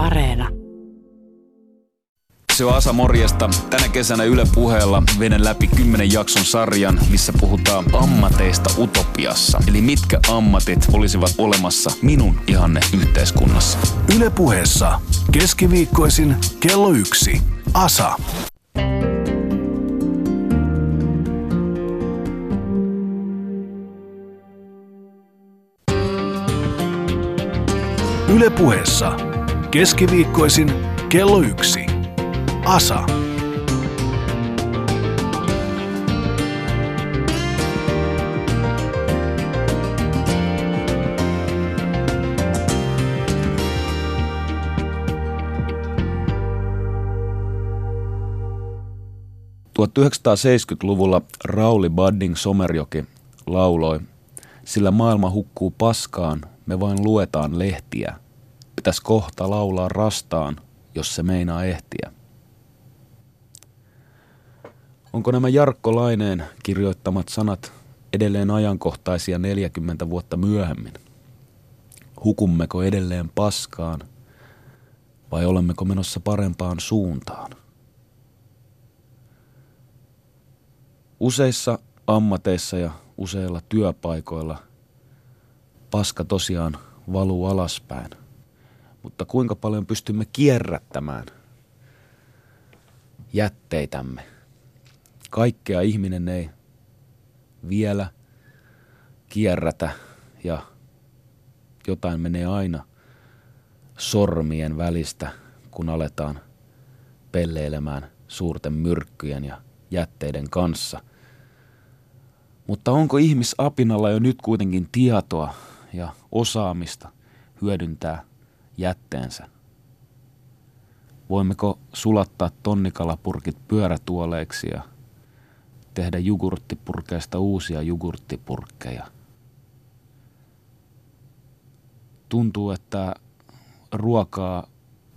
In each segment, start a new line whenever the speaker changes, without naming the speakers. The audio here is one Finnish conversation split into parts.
Areena.
Se on Asa Morjesta. Tänä kesänä Yle puheella veden läpi kymmenen jakson sarjan, missä puhutaan ammateista utopiassa. Eli mitkä ammatit olisivat olemassa minun ihanne yhteiskunnassa.
Yle puheessa keskiviikkoisin kello yksi. Asa. Yle puheessa keskiviikkoisin kello yksi. Asa.
luvulla Rauli Budding Somerjoki lauloi, sillä maailma hukkuu paskaan, me vain luetaan lehtiä. Pitäis kohta laulaa rastaan, jos se meinaa ehtiä. Onko nämä Jarkko Laineen kirjoittamat sanat edelleen ajankohtaisia 40 vuotta myöhemmin? Hukummeko edelleen paskaan vai olemmeko menossa parempaan suuntaan? Useissa ammateissa ja useilla työpaikoilla paska tosiaan valuu alaspäin. Mutta kuinka paljon pystymme kierrättämään jätteitämme? Kaikkea ihminen ei vielä kierrätä ja jotain menee aina sormien välistä, kun aletaan pelleilemään suurten myrkkyjen ja jätteiden kanssa. Mutta onko ihmisapinalla jo nyt kuitenkin tietoa ja osaamista hyödyntää jätteensä? Voimmeko sulattaa tonnikalapurkit pyörätuoleiksi ja tehdä jogurttipurkeista uusia jogurttipurkkeja? Tuntuu, että ruokaa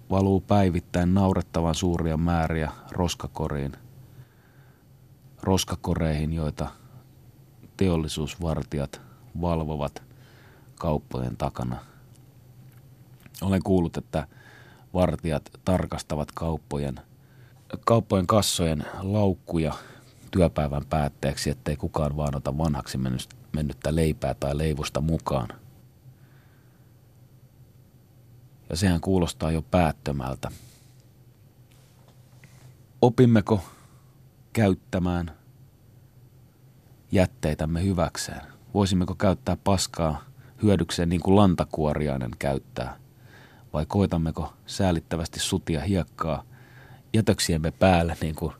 valuu päivittäin naurettavan suuria määriä roskakoriin. Roskakoreihin, joita teollisuusvartijat valvovat kauppojen takana – olen kuullut, että vartijat tarkastavat kauppojen, kauppojen kassojen laukkuja työpäivän päätteeksi, ettei kukaan vaan ota vanhaksi mennyttä leipää tai leivusta mukaan. Ja sehän kuulostaa jo päättömältä. Opimmeko käyttämään jätteitämme hyväkseen? Voisimmeko käyttää paskaa hyödykseen niin kuin lantakuoriainen käyttää – vai koitammeko säälittävästi sutia hiekkaa jätöksiemme päälle niin kuin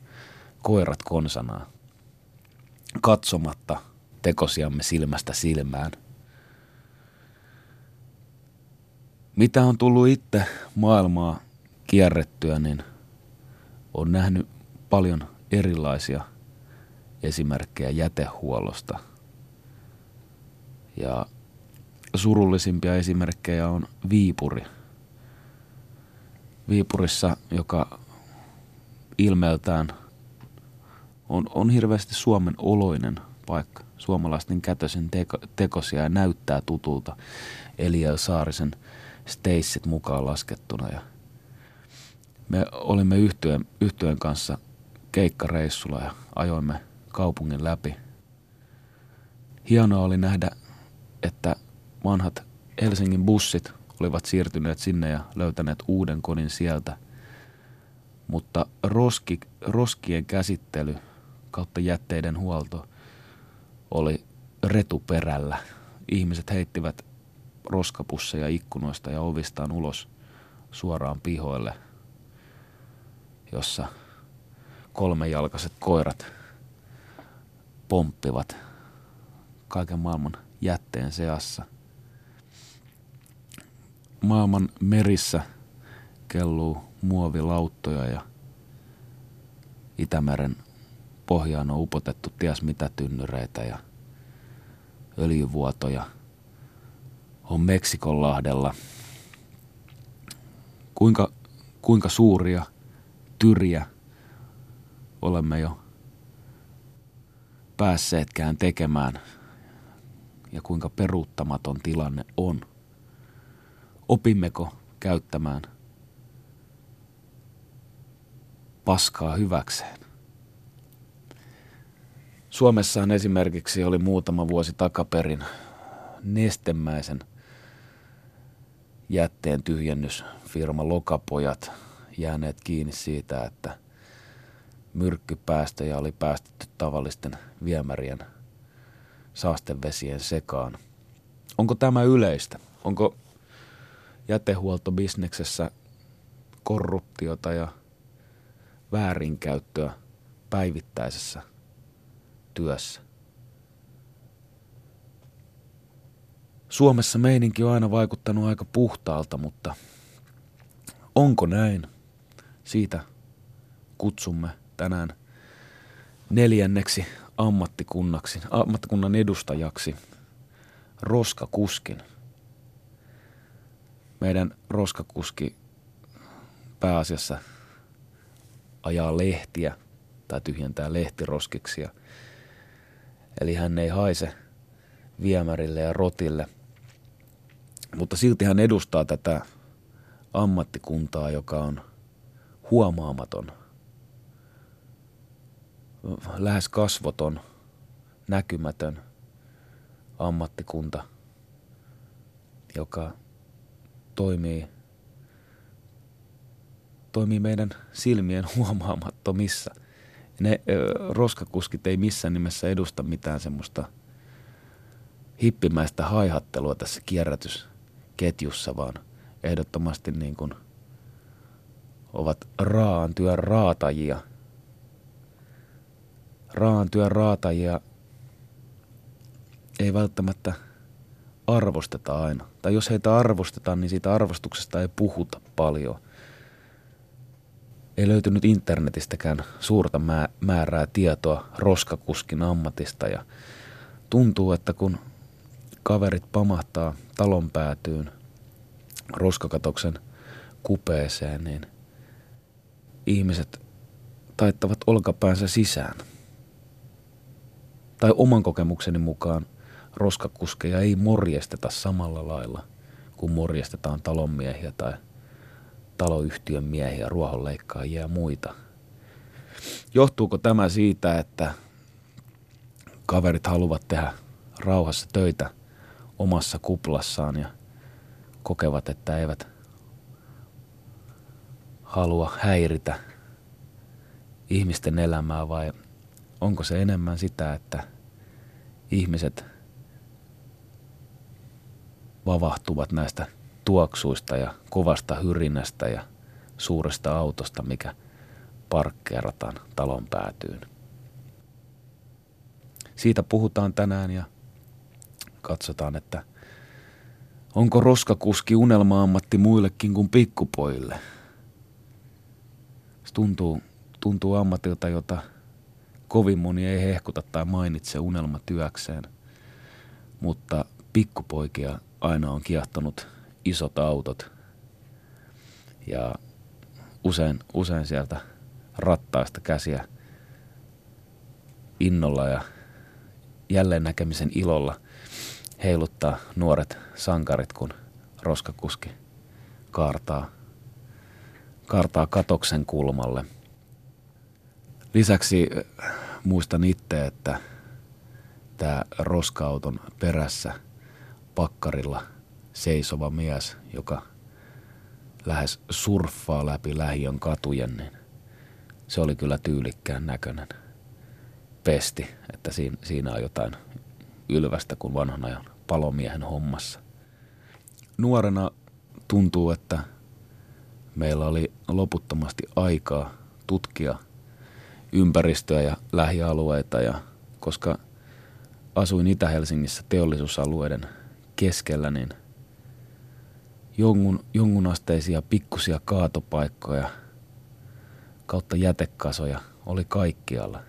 koirat konsanaa, katsomatta tekosiamme silmästä silmään. Mitä on tullut itse maailmaa kierrettyä, niin on nähnyt paljon erilaisia esimerkkejä jätehuollosta. Ja surullisimpia esimerkkejä on Viipuri – Viipurissa, joka ilmeeltään on, on hirveästi Suomen oloinen paikka. Suomalaisten kätösen teko, tekosia ja näyttää tutulta Eliel Saarisen Steissit mukaan laskettuna. Ja me olimme yhtyön, yhtyön kanssa keikkareissulla ja ajoimme kaupungin läpi. Hienoa oli nähdä, että vanhat Helsingin bussit olivat siirtyneet sinne ja löytäneet uuden kodin sieltä. Mutta roski, roskien käsittely kautta jätteiden huolto oli retuperällä. Ihmiset heittivät roskapusseja ikkunoista ja ovistaan ulos suoraan pihoille, jossa kolmejalkaiset koirat pomppivat kaiken maailman jätteen seassa maailman merissä kelluu muovilauttoja ja Itämeren pohjaan on upotettu ties mitä tynnyreitä ja öljyvuotoja. On Meksikonlahdella. Kuinka, kuinka suuria tyriä olemme jo päässeetkään tekemään? Ja kuinka peruuttamaton tilanne on – Opimmeko käyttämään paskaa hyväkseen. Suomessahan esimerkiksi oli muutama vuosi takaperin nestemäisen jätteen tyhjennysfirma Lokapojat jääneet kiinni siitä, että myrkkypäästöjä oli päästetty tavallisten viemärien saastevesien sekaan. Onko tämä yleistä? Onko jätehuoltobisneksessä korruptiota ja väärinkäyttöä päivittäisessä työssä? Suomessa meininki on aina vaikuttanut aika puhtaalta, mutta onko näin? Siitä kutsumme tänään neljänneksi ammattikunnaksi, ammattikunnan edustajaksi Roskakuskin. Meidän Roskakuski pääasiassa ajaa lehtiä tai tyhjentää lehtiroskiksia. Eli hän ei haise viemärille ja rotille. Mutta silti hän edustaa tätä ammattikuntaa, joka on huomaamaton, lähes kasvoton, näkymätön ammattikunta, joka toimii, toimii meidän silmien huomaamattomissa. Ne ö, roskakuskit ei missään nimessä edusta mitään semmoista hippimäistä haihattelua tässä kierrätysketjussa, vaan ehdottomasti niin kuin ovat raan työn raatajia. Raan työn raatajia ei välttämättä arvosteta aina. Tai jos heitä arvostetaan, niin siitä arvostuksesta ei puhuta paljon. Ei löytynyt internetistäkään suurta määrää tietoa roskakuskin ammatista ja tuntuu, että kun kaverit pamahtaa talon päätyyn roskakatoksen kupeeseen, niin ihmiset taittavat olkapäänsä sisään. Tai oman kokemukseni mukaan roskakuskeja ei morjesteta samalla lailla kuin morjestetaan talonmiehiä tai taloyhtiön miehiä, ruohonleikkaajia ja muita. Johtuuko tämä siitä, että kaverit haluavat tehdä rauhassa töitä omassa kuplassaan ja kokevat, että eivät halua häiritä ihmisten elämää vai onko se enemmän sitä, että ihmiset vavahtuvat näistä tuoksuista ja kovasta hyrinästä ja suuresta autosta, mikä parkkeerataan talon päätyyn. Siitä puhutaan tänään ja katsotaan, että onko roskakuski unelma-ammatti muillekin kuin pikkupojille. Se tuntuu, tuntuu ammatilta, jota kovin moni ei hehkuta tai mainitse unelmatyökseen, mutta pikkupoikia aina on kiehtonut isot autot. Ja usein, usein sieltä rattaista käsiä innolla ja jälleen näkemisen ilolla heiluttaa nuoret sankarit, kun roskakuski kaartaa, kaartaa katoksen kulmalle. Lisäksi äh, muistan itse, että tämä roskauton perässä – pakkarilla seisova mies, joka lähes surffaa läpi lähiön katujen, niin se oli kyllä tyylikkään näköinen pesti, että siinä, siinä on jotain ylvästä kuin vanhan ajan palomiehen hommassa. Nuorena tuntuu, että meillä oli loputtomasti aikaa tutkia ympäristöä ja lähialueita ja koska asuin Itä-Helsingissä teollisuusalueiden keskellä, niin jongun, jongun asteisia pikkusia kaatopaikkoja kautta jätekasoja oli kaikkialla.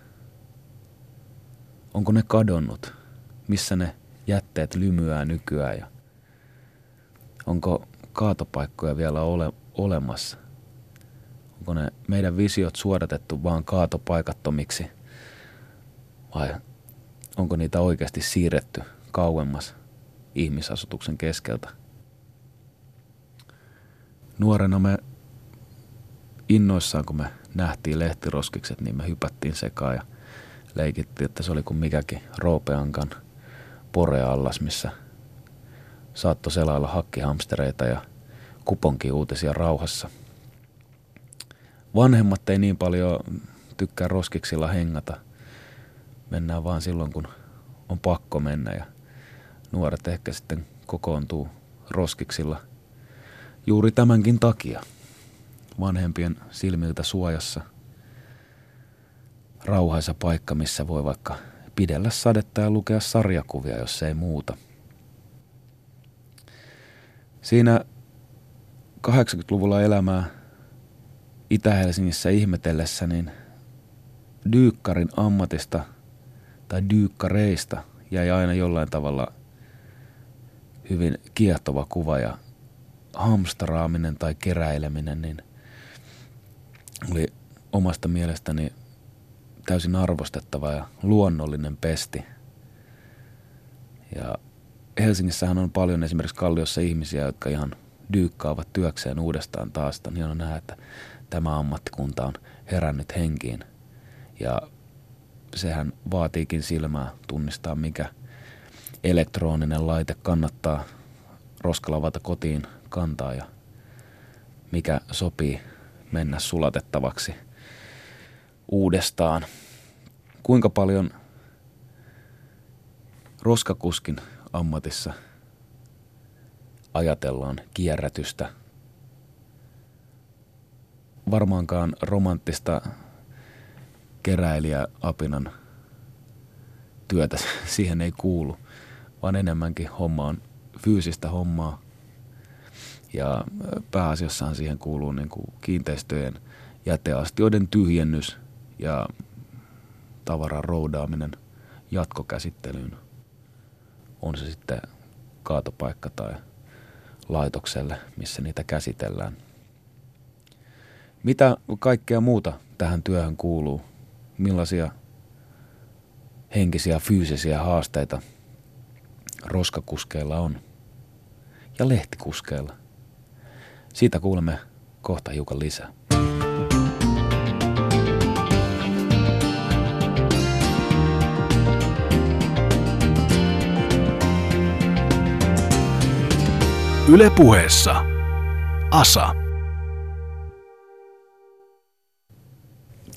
Onko ne kadonnut? Missä ne jätteet lymyää nykyään ja onko kaatopaikkoja vielä ole, olemassa? Onko ne meidän visiot suodatettu vaan kaatopaikattomiksi vai onko niitä oikeasti siirretty kauemmas ihmisasutuksen keskeltä. Nuorena me innoissaan, kun me nähtiin lehtiroskikset, niin me hypättiin sekaan ja leikittiin, että se oli kuin mikäkin Roopeankan poreallas, missä saattoi selailla hakkihamstereita ja kuponkin uutisia rauhassa. Vanhemmat ei niin paljon tykkää roskiksilla hengata. Mennään vaan silloin, kun on pakko mennä ja nuoret ehkä sitten kokoontuu roskiksilla juuri tämänkin takia. Vanhempien silmiltä suojassa. Rauhaisa paikka, missä voi vaikka pidellä sadetta ja lukea sarjakuvia, jos ei muuta. Siinä 80-luvulla elämää Itä-Helsingissä ihmetellessä, niin dyykkarin ammatista tai dyykkareista jäi aina jollain tavalla hyvin kiehtova kuva ja hamstaraaminen tai keräileminen niin oli omasta mielestäni täysin arvostettava ja luonnollinen pesti. Ja Helsingissähän on paljon esimerkiksi Kalliossa ihmisiä, jotka ihan dyykkaavat työkseen uudestaan taas. Niin on nähdä, että tämä ammattikunta on herännyt henkiin. Ja sehän vaatiikin silmää tunnistaa, mikä elektroninen laite kannattaa roskalavata kotiin kantaa ja mikä sopii mennä sulatettavaksi uudestaan. Kuinka paljon roskakuskin ammatissa ajatellaan kierrätystä. Varmaankaan romanttista keräilijä Apinan työtä siihen ei kuulu, vaan enemmänkin homma on fyysistä hommaa. Ja pääasiassahan siihen kuuluu niin kuin kiinteistöjen jäteastioiden tyhjennys ja tavaran roudaaminen jatkokäsittelyyn. On se sitten kaatopaikka tai laitokselle, missä niitä käsitellään. Mitä kaikkea muuta tähän työhön kuuluu? Millaisia henkisiä, fyysisiä haasteita roskakuskeilla on? Ja lehtikuskeilla. Siitä kuulemme kohta hiukan lisää.
Yle puheessa. Asa.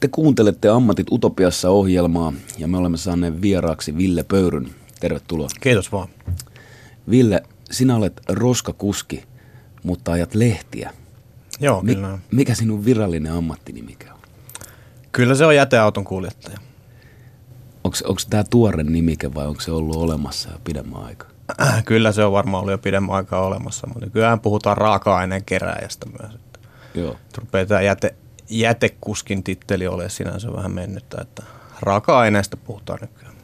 Te kuuntelette Ammatit Utopiassa ohjelmaa ja me olemme saaneet vieraaksi Ville Pöyryn. Tervetuloa.
Kiitos vaan.
Ville, sinä olet roskakuski, mutta ajat lehtiä.
Joo, Mi- kyllä.
Mikä sinun virallinen ammattinimike on?
Kyllä se on jäteauton kuljettaja.
Onko tämä tuore nimike vai onko se ollut olemassa jo pidemmän aikaa?
Kyllä se on varmaan ollut jo pidemmän aikaa olemassa, mutta nykyään puhutaan raaka-aineen keräjästä myös. Että
Joo.
Rupeaa tämä jäte, jätekuskin titteli ole sinänsä vähän mennyttä, että raaka-aineesta puhutaan nykyään.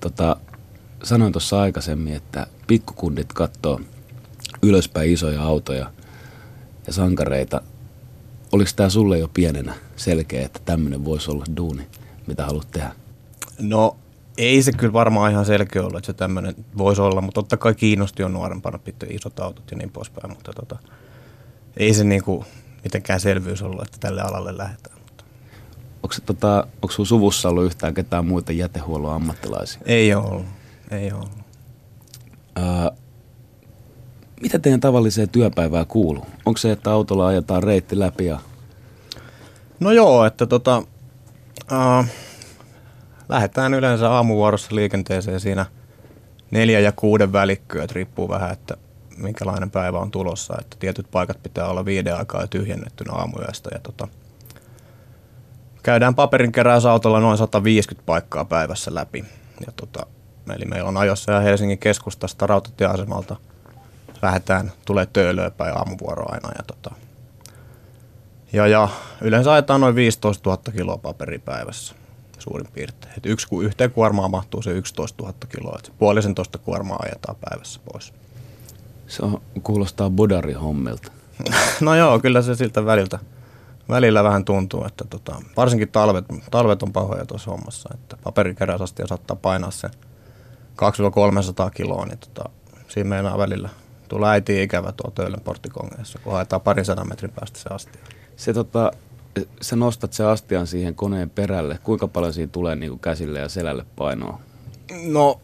Tota, sanoin tuossa aikaisemmin, että pikkukundit katsoo ylöspäin isoja autoja ja sankareita. Oliko tämä sulle jo pienenä selkeä, että tämmöinen voisi olla duuni, mitä haluat tehdä?
No ei se kyllä varmaan ihan selkeä ollut, että se tämmöinen voisi olla, mutta totta kai kiinnosti jo nuorempana pitää isot autot ja niin poispäin, mutta tota, ei se niinku mitenkään selvyys ollut, että tälle alalle lähdetään.
Onko, se, tota, onko sun suvussa ollut yhtään ketään muita jätehuollon ammattilaisia?
Ei ole ollut. Ei ollut.
Ää, mitä teidän tavalliseen työpäivään kuuluu? Onko se, että autolla ajetaan reitti läpi ja...
No joo, että tota, äh, lähdetään yleensä aamuvuorossa liikenteeseen siinä neljä ja kuuden välikköä, että riippuu vähän, että minkälainen päivä on tulossa. Että tietyt paikat pitää olla viiden aikaa tyhjennettynä aamuyöstä. Ja tota, käydään paperin keräysautolla noin 150 paikkaa päivässä läpi. Ja tota, eli meillä on ajossa ja Helsingin keskustasta rautatieasemalta lähdetään, tulee töölöön päin aamuvuoro aina. Ja, tota, ja, ja yleensä ajetaan noin 15 000 kiloa paperipäivässä suurin piirtein. Et yksi, yhteen kuormaan mahtuu se 11 000 kiloa, että puolisen toista kuormaa ajetaan päivässä pois.
Se on, kuulostaa bodarihommilta.
no joo, kyllä se siltä väliltä, välillä vähän tuntuu, että tota, varsinkin talvet, talvet on pahoja tuossa hommassa, että paperikeräysastia saattaa painaa sen 200-300 kiloa, niin tota, siinä meinaa välillä tulee äiti ikävä tuo Töölön porttikongeessa, kun haetaan parin sadan metrin päästä se astia.
Se, tota, sä nostat se astian siihen koneen perälle. Kuinka paljon siinä tulee niin kuin käsille ja selälle painoa?
No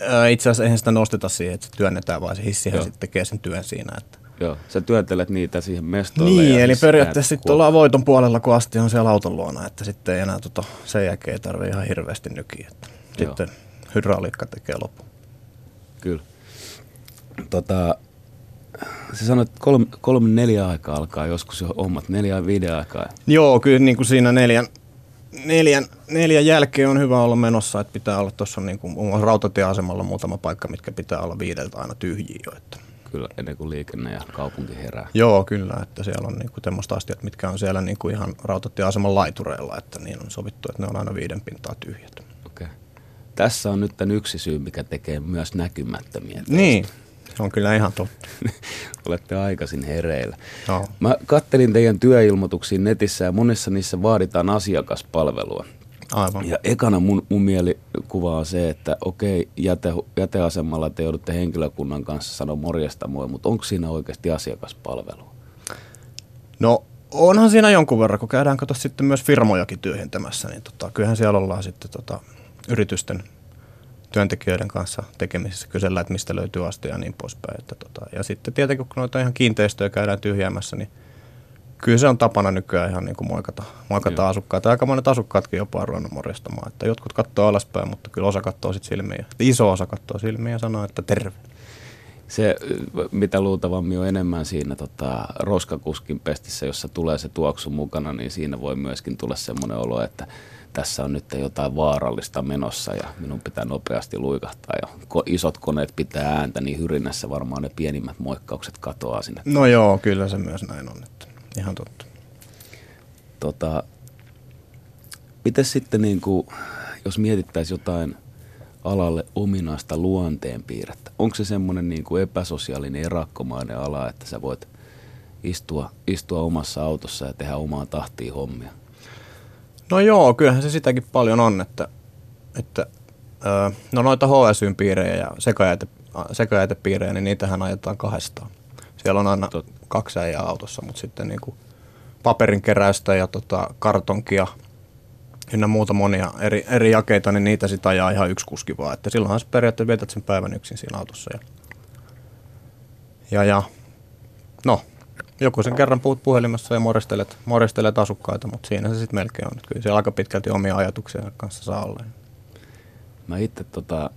ää, itse asiassa eihän sitä nosteta siihen, että se työnnetään, vaan se hissihän sitten tekee sen työn siinä. Että.
Joo, sä työntelet niitä siihen mestoille.
Niin, eli
hissi
periaatteessa sitten ollaan voiton puolella, kun asti on siellä auton luona, että sitten ei enää tota, sen jälkeen ei tarvitse ihan hirveästi nykiä. Että sitten hydrauliikka tekee lopun.
Kyllä. Tota, sä sanoit, että kolme, kolme neljä aikaa alkaa joskus jo hommat, neljä viiden aikaa.
Joo, kyllä niin kuin siinä neljän, neljän, neljän jälkeen on hyvä olla menossa, että pitää olla tuossa niin kuin, rautatieasemalla muutama paikka, mitkä pitää olla viideltä aina tyhjiä jo. Että.
Kyllä, ennen kuin liikenne ja kaupunki herää.
Joo, kyllä, että siellä on niin kuin semmoista asiat, mitkä on siellä niin kuin ihan rautatieaseman laitureilla, että niin on sovittu, että ne on aina viiden pintaa tyhjät.
Okei. Tässä on nyt tämän yksi syy, mikä tekee myös näkymättömiä.
Niin, se on kyllä ihan totta.
Olette aikaisin hereillä.
Joo.
Mä kattelin teidän työilmoituksiin netissä ja monessa niissä vaaditaan asiakaspalvelua.
Aivan.
Ja ekana mun, mun mielikuva on se, että okei, jäte, jäteasemalla te joudutte henkilökunnan kanssa sanoa morjesta moi, mutta onko siinä oikeasti asiakaspalvelua?
No onhan siinä jonkun verran, kun käydään kato sitten myös firmojakin tyhjentämässä, niin tota, kyllähän siellä ollaan sitten tota, yritysten työntekijöiden kanssa tekemisissä kysellä, että mistä löytyy astia ja niin poispäin. Että tota, ja sitten tietenkin, kun noita ihan kiinteistöjä käydään tyhjäämässä, niin kyllä se on tapana nykyään ihan niin kuin moikata, moikata
Joo.
asukkaita. Aika monet asukkaatkin jopa on ruvennut morjestamaan. Että jotkut katsoo alaspäin, mutta kyllä osa katsoo sitten silmiä. Iso osa katsoo silmiä ja sanoo, että terve.
Se, mitä luultavammin on enemmän siinä tota, roskakuskin pestissä, jossa tulee se tuoksu mukana, niin siinä voi myöskin tulla semmoinen olo, että tässä on nyt jotain vaarallista menossa ja minun pitää nopeasti luikahtaa. Ja ko- isot koneet pitää ääntä, niin hyrinnässä varmaan ne pienimmät moikkaukset katoaa sinne.
No joo, kyllä se myös näin on. Että ihan totta.
Tota, miten sitten, niin kuin, jos mietittäisiin jotain alalle ominaista luonteenpiirrettä, onko se semmoinen niin kuin epäsosiaalinen erakkomainen ala, että sä voit istua, istua omassa autossa ja tehdä omaa tahtiin hommia?
No joo, kyllähän se sitäkin paljon on, että, että no noita HSY-piirejä ja sekajäte, sekajätepiirejä, niin niitähän ajetaan kahdestaan. Siellä on aina kaksi äijää autossa, mutta sitten niin kuin paperin keräystä ja tota, kartonkia ynnä muuta monia eri, eri jakeita, niin niitä sitä ajaa ihan yksi kuski vaan. Että silloinhan sä periaatteessa vietät sen päivän yksin siinä autossa. Ja, ja, ja no, joku sen kerran puhut puhelimessa ja moristelet, moristelet asukkaita, mutta siinä se sitten melkein on. Kyllä siellä aika pitkälti omia ajatuksia kanssa saa olla.
Mä itse tota,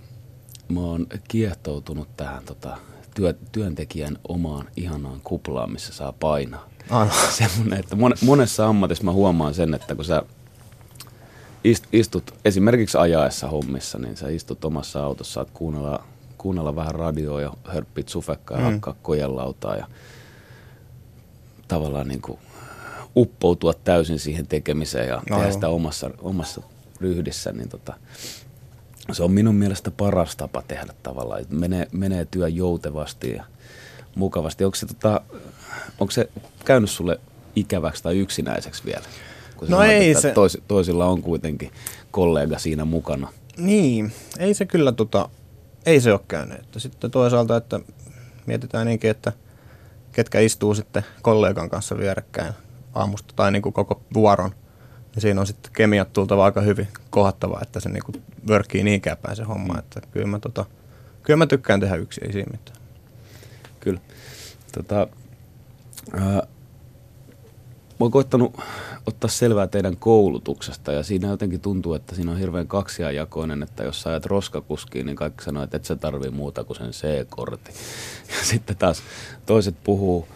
mä oon kiehtoutunut tähän tota, työ, työntekijän omaan ihanaan kuplaan, missä saa painaa.
Aivan.
Semmoinen, että mon, monessa ammatissa mä huomaan sen, että kun sä ist, istut esimerkiksi ajaessa hommissa, niin sä istut omassa autossa, saat kuunnella, kuunnella vähän radioa ja hörppit sufekkaa ja
Mm.
hakkaa kojelautaa ja tavallaan niin kuin uppoutua täysin siihen tekemiseen ja tehdä
Aivan.
sitä omassa, omassa ryhdissä, niin tota, se on minun mielestä paras tapa tehdä tavallaan. Menee, menee työ joutevasti ja mukavasti. Onko se, tota, onko se käynyt sulle ikäväksi tai yksinäiseksi vielä? Kun
No ei se-
Tois, toisilla on kuitenkin kollega siinä mukana.
Niin, ei se kyllä tota, ei se ole käynyt. Että sitten toisaalta, että mietitään niinkin, että ketkä istuu sitten kollegan kanssa vierekkäin aamusta tai niin kuin koko vuoron. Ja siinä on sitten kemiat tultava aika hyvin kohattava, että se niin kuin vörkkii niinkään päin se homma. Että kyllä mä, tota, kyllä mä tykkään tehdä yksin, ei siinä mitään.
Kyllä. Tota, ää, mä oon koittanut ottaa selvää teidän koulutuksesta ja siinä jotenkin tuntuu, että siinä on hirveän kaksiajakoinen, että jos sä ajat roskakuskiin, niin kaikki sanoo, että et sä tarvii muuta kuin sen C-kortin. Ja sitten taas toiset puhuu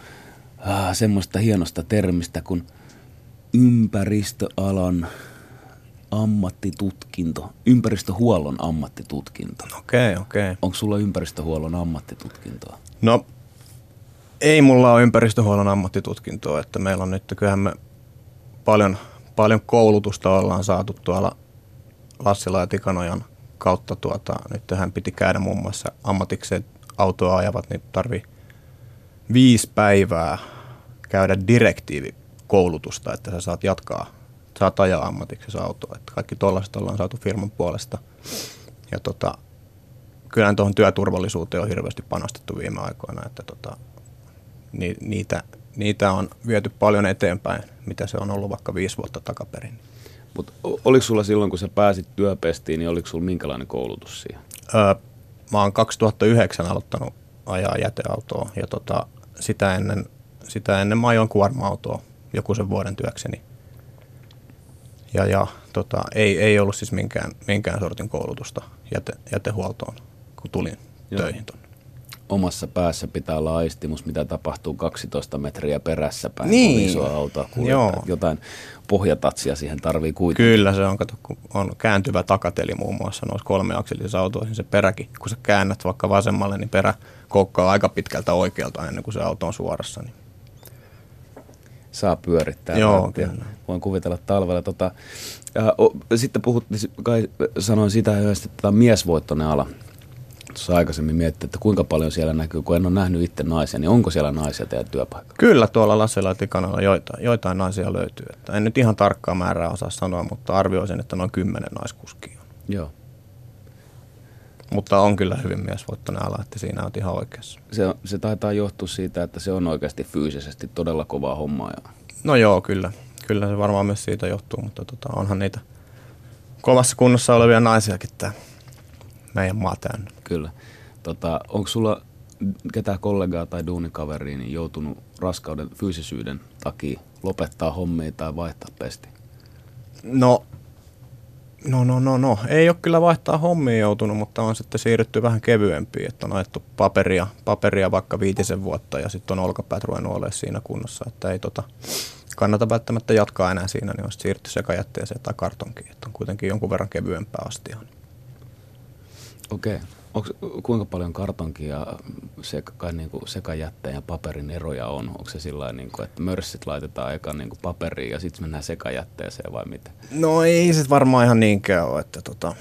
ää, semmoista hienosta termistä kuin ympäristöalan ammattitutkinto, ympäristöhuollon ammattitutkinto.
Okei, okay, okei. Okay.
Onko sulla ympäristöhuollon ammattitutkintoa?
No, ei mulla ole ympäristöhuollon ammattitutkintoa, että meillä on nyt, kyllähän me paljon, paljon koulutusta ollaan saatu tuolla Lassila ja Tikanojan kautta. Tuota, nyt tähän piti käydä muun muassa ammatikseen autoa ajavat, niin tarvii viisi päivää käydä direktiivikoulutusta, että sä saat jatkaa, saat ajaa ammatiksesi autoa. Että kaikki tollaiset ollaan saatu firman puolesta. Ja tota, kyllähän tuohon työturvallisuuteen on hirveästi panostettu viime aikoina, että tota, ni, niitä niitä on viety paljon eteenpäin, mitä se on ollut vaikka viisi vuotta takaperin.
Mutta oliko sulla silloin, kun sä pääsit työpestiin, niin oliko sulla minkälainen koulutus siihen?
Öö, mä oon 2009 aloittanut ajaa jäteautoa ja tota, sitä, ennen, sitä ennen mä ajoin kuorma-autoa joku sen vuoden työkseni. Ja, ja tota, ei, ei ollut siis minkään, minkään sortin koulutusta jäte, jätehuoltoon, kun tulin Joo. töihin tuonne
omassa päässä pitää olla aistimus, mitä tapahtuu 12 metriä perässä päin, niin. kun isoa autoa kuljettaa. Jotain pohjatatsia siihen tarvii kuitenkin.
Kyllä se on, kato, kun on kääntyvä takateli muun muassa noissa kolmeakselisissa autoissa, niin se peräkin, kun sä käännät vaikka vasemmalle, niin perä kokkaa aika pitkältä oikealta ennen kuin se auto on suorassa. Niin.
Saa pyörittää.
Joo, kyllä.
Voin kuvitella talvella. Tota, ja, o, sitten puhuttiin, kai sanoin sitä että tämä on miesvoittoinen ala tuossa aikaisemmin miettiä, että kuinka paljon siellä näkyy, kun en ole nähnyt itse naisia, niin onko siellä naisia teidän työpaikalla?
Kyllä tuolla Lassila ja Tikanalla joitain, joitain naisia löytyy. Että en nyt ihan tarkkaa määrää osaa sanoa, mutta arvioisin, että noin kymmenen naiskuskia on.
Joo.
Mutta on kyllä hyvin miesvoittoinen ala, että siinä on ihan oikeassa.
Se, se taitaa johtua siitä, että se on oikeasti fyysisesti todella kovaa hommaa. Ja...
No joo, kyllä. Kyllä se varmaan myös siitä johtuu, mutta tota, onhan niitä kovassa kunnossa olevia naisiakin tämä meidän maa täynnä.
Kyllä. Tota, onko sulla ketään kollegaa tai duunikaveriin niin joutunut raskauden fyysisyyden takia lopettaa hommia tai vaihtaa pesti?
No, no, no, no, no. Ei ole kyllä vaihtaa hommia joutunut, mutta on sitten siirrytty vähän kevyempiin, että on ajettu paperia, paperia vaikka viitisen vuotta ja sitten on olkapäät ruvennut olemaan siinä kunnossa, että ei tota, kannata välttämättä jatkaa enää siinä, niin on siirrytty sekajätteeseen tai kartonkiin, että on kuitenkin jonkun verran kevyempää astia.
Okei. Okay. Onko, kuinka paljon kartonkia ja seka, niin kuin sekajätteen ja paperin eroja on? Onko se sillä niin kuin, että mörssit laitetaan eka niin kuin paperiin ja sitten mennään sekajätteeseen vai mitä?
No ei se varmaan ihan niinkään ole. Että tota,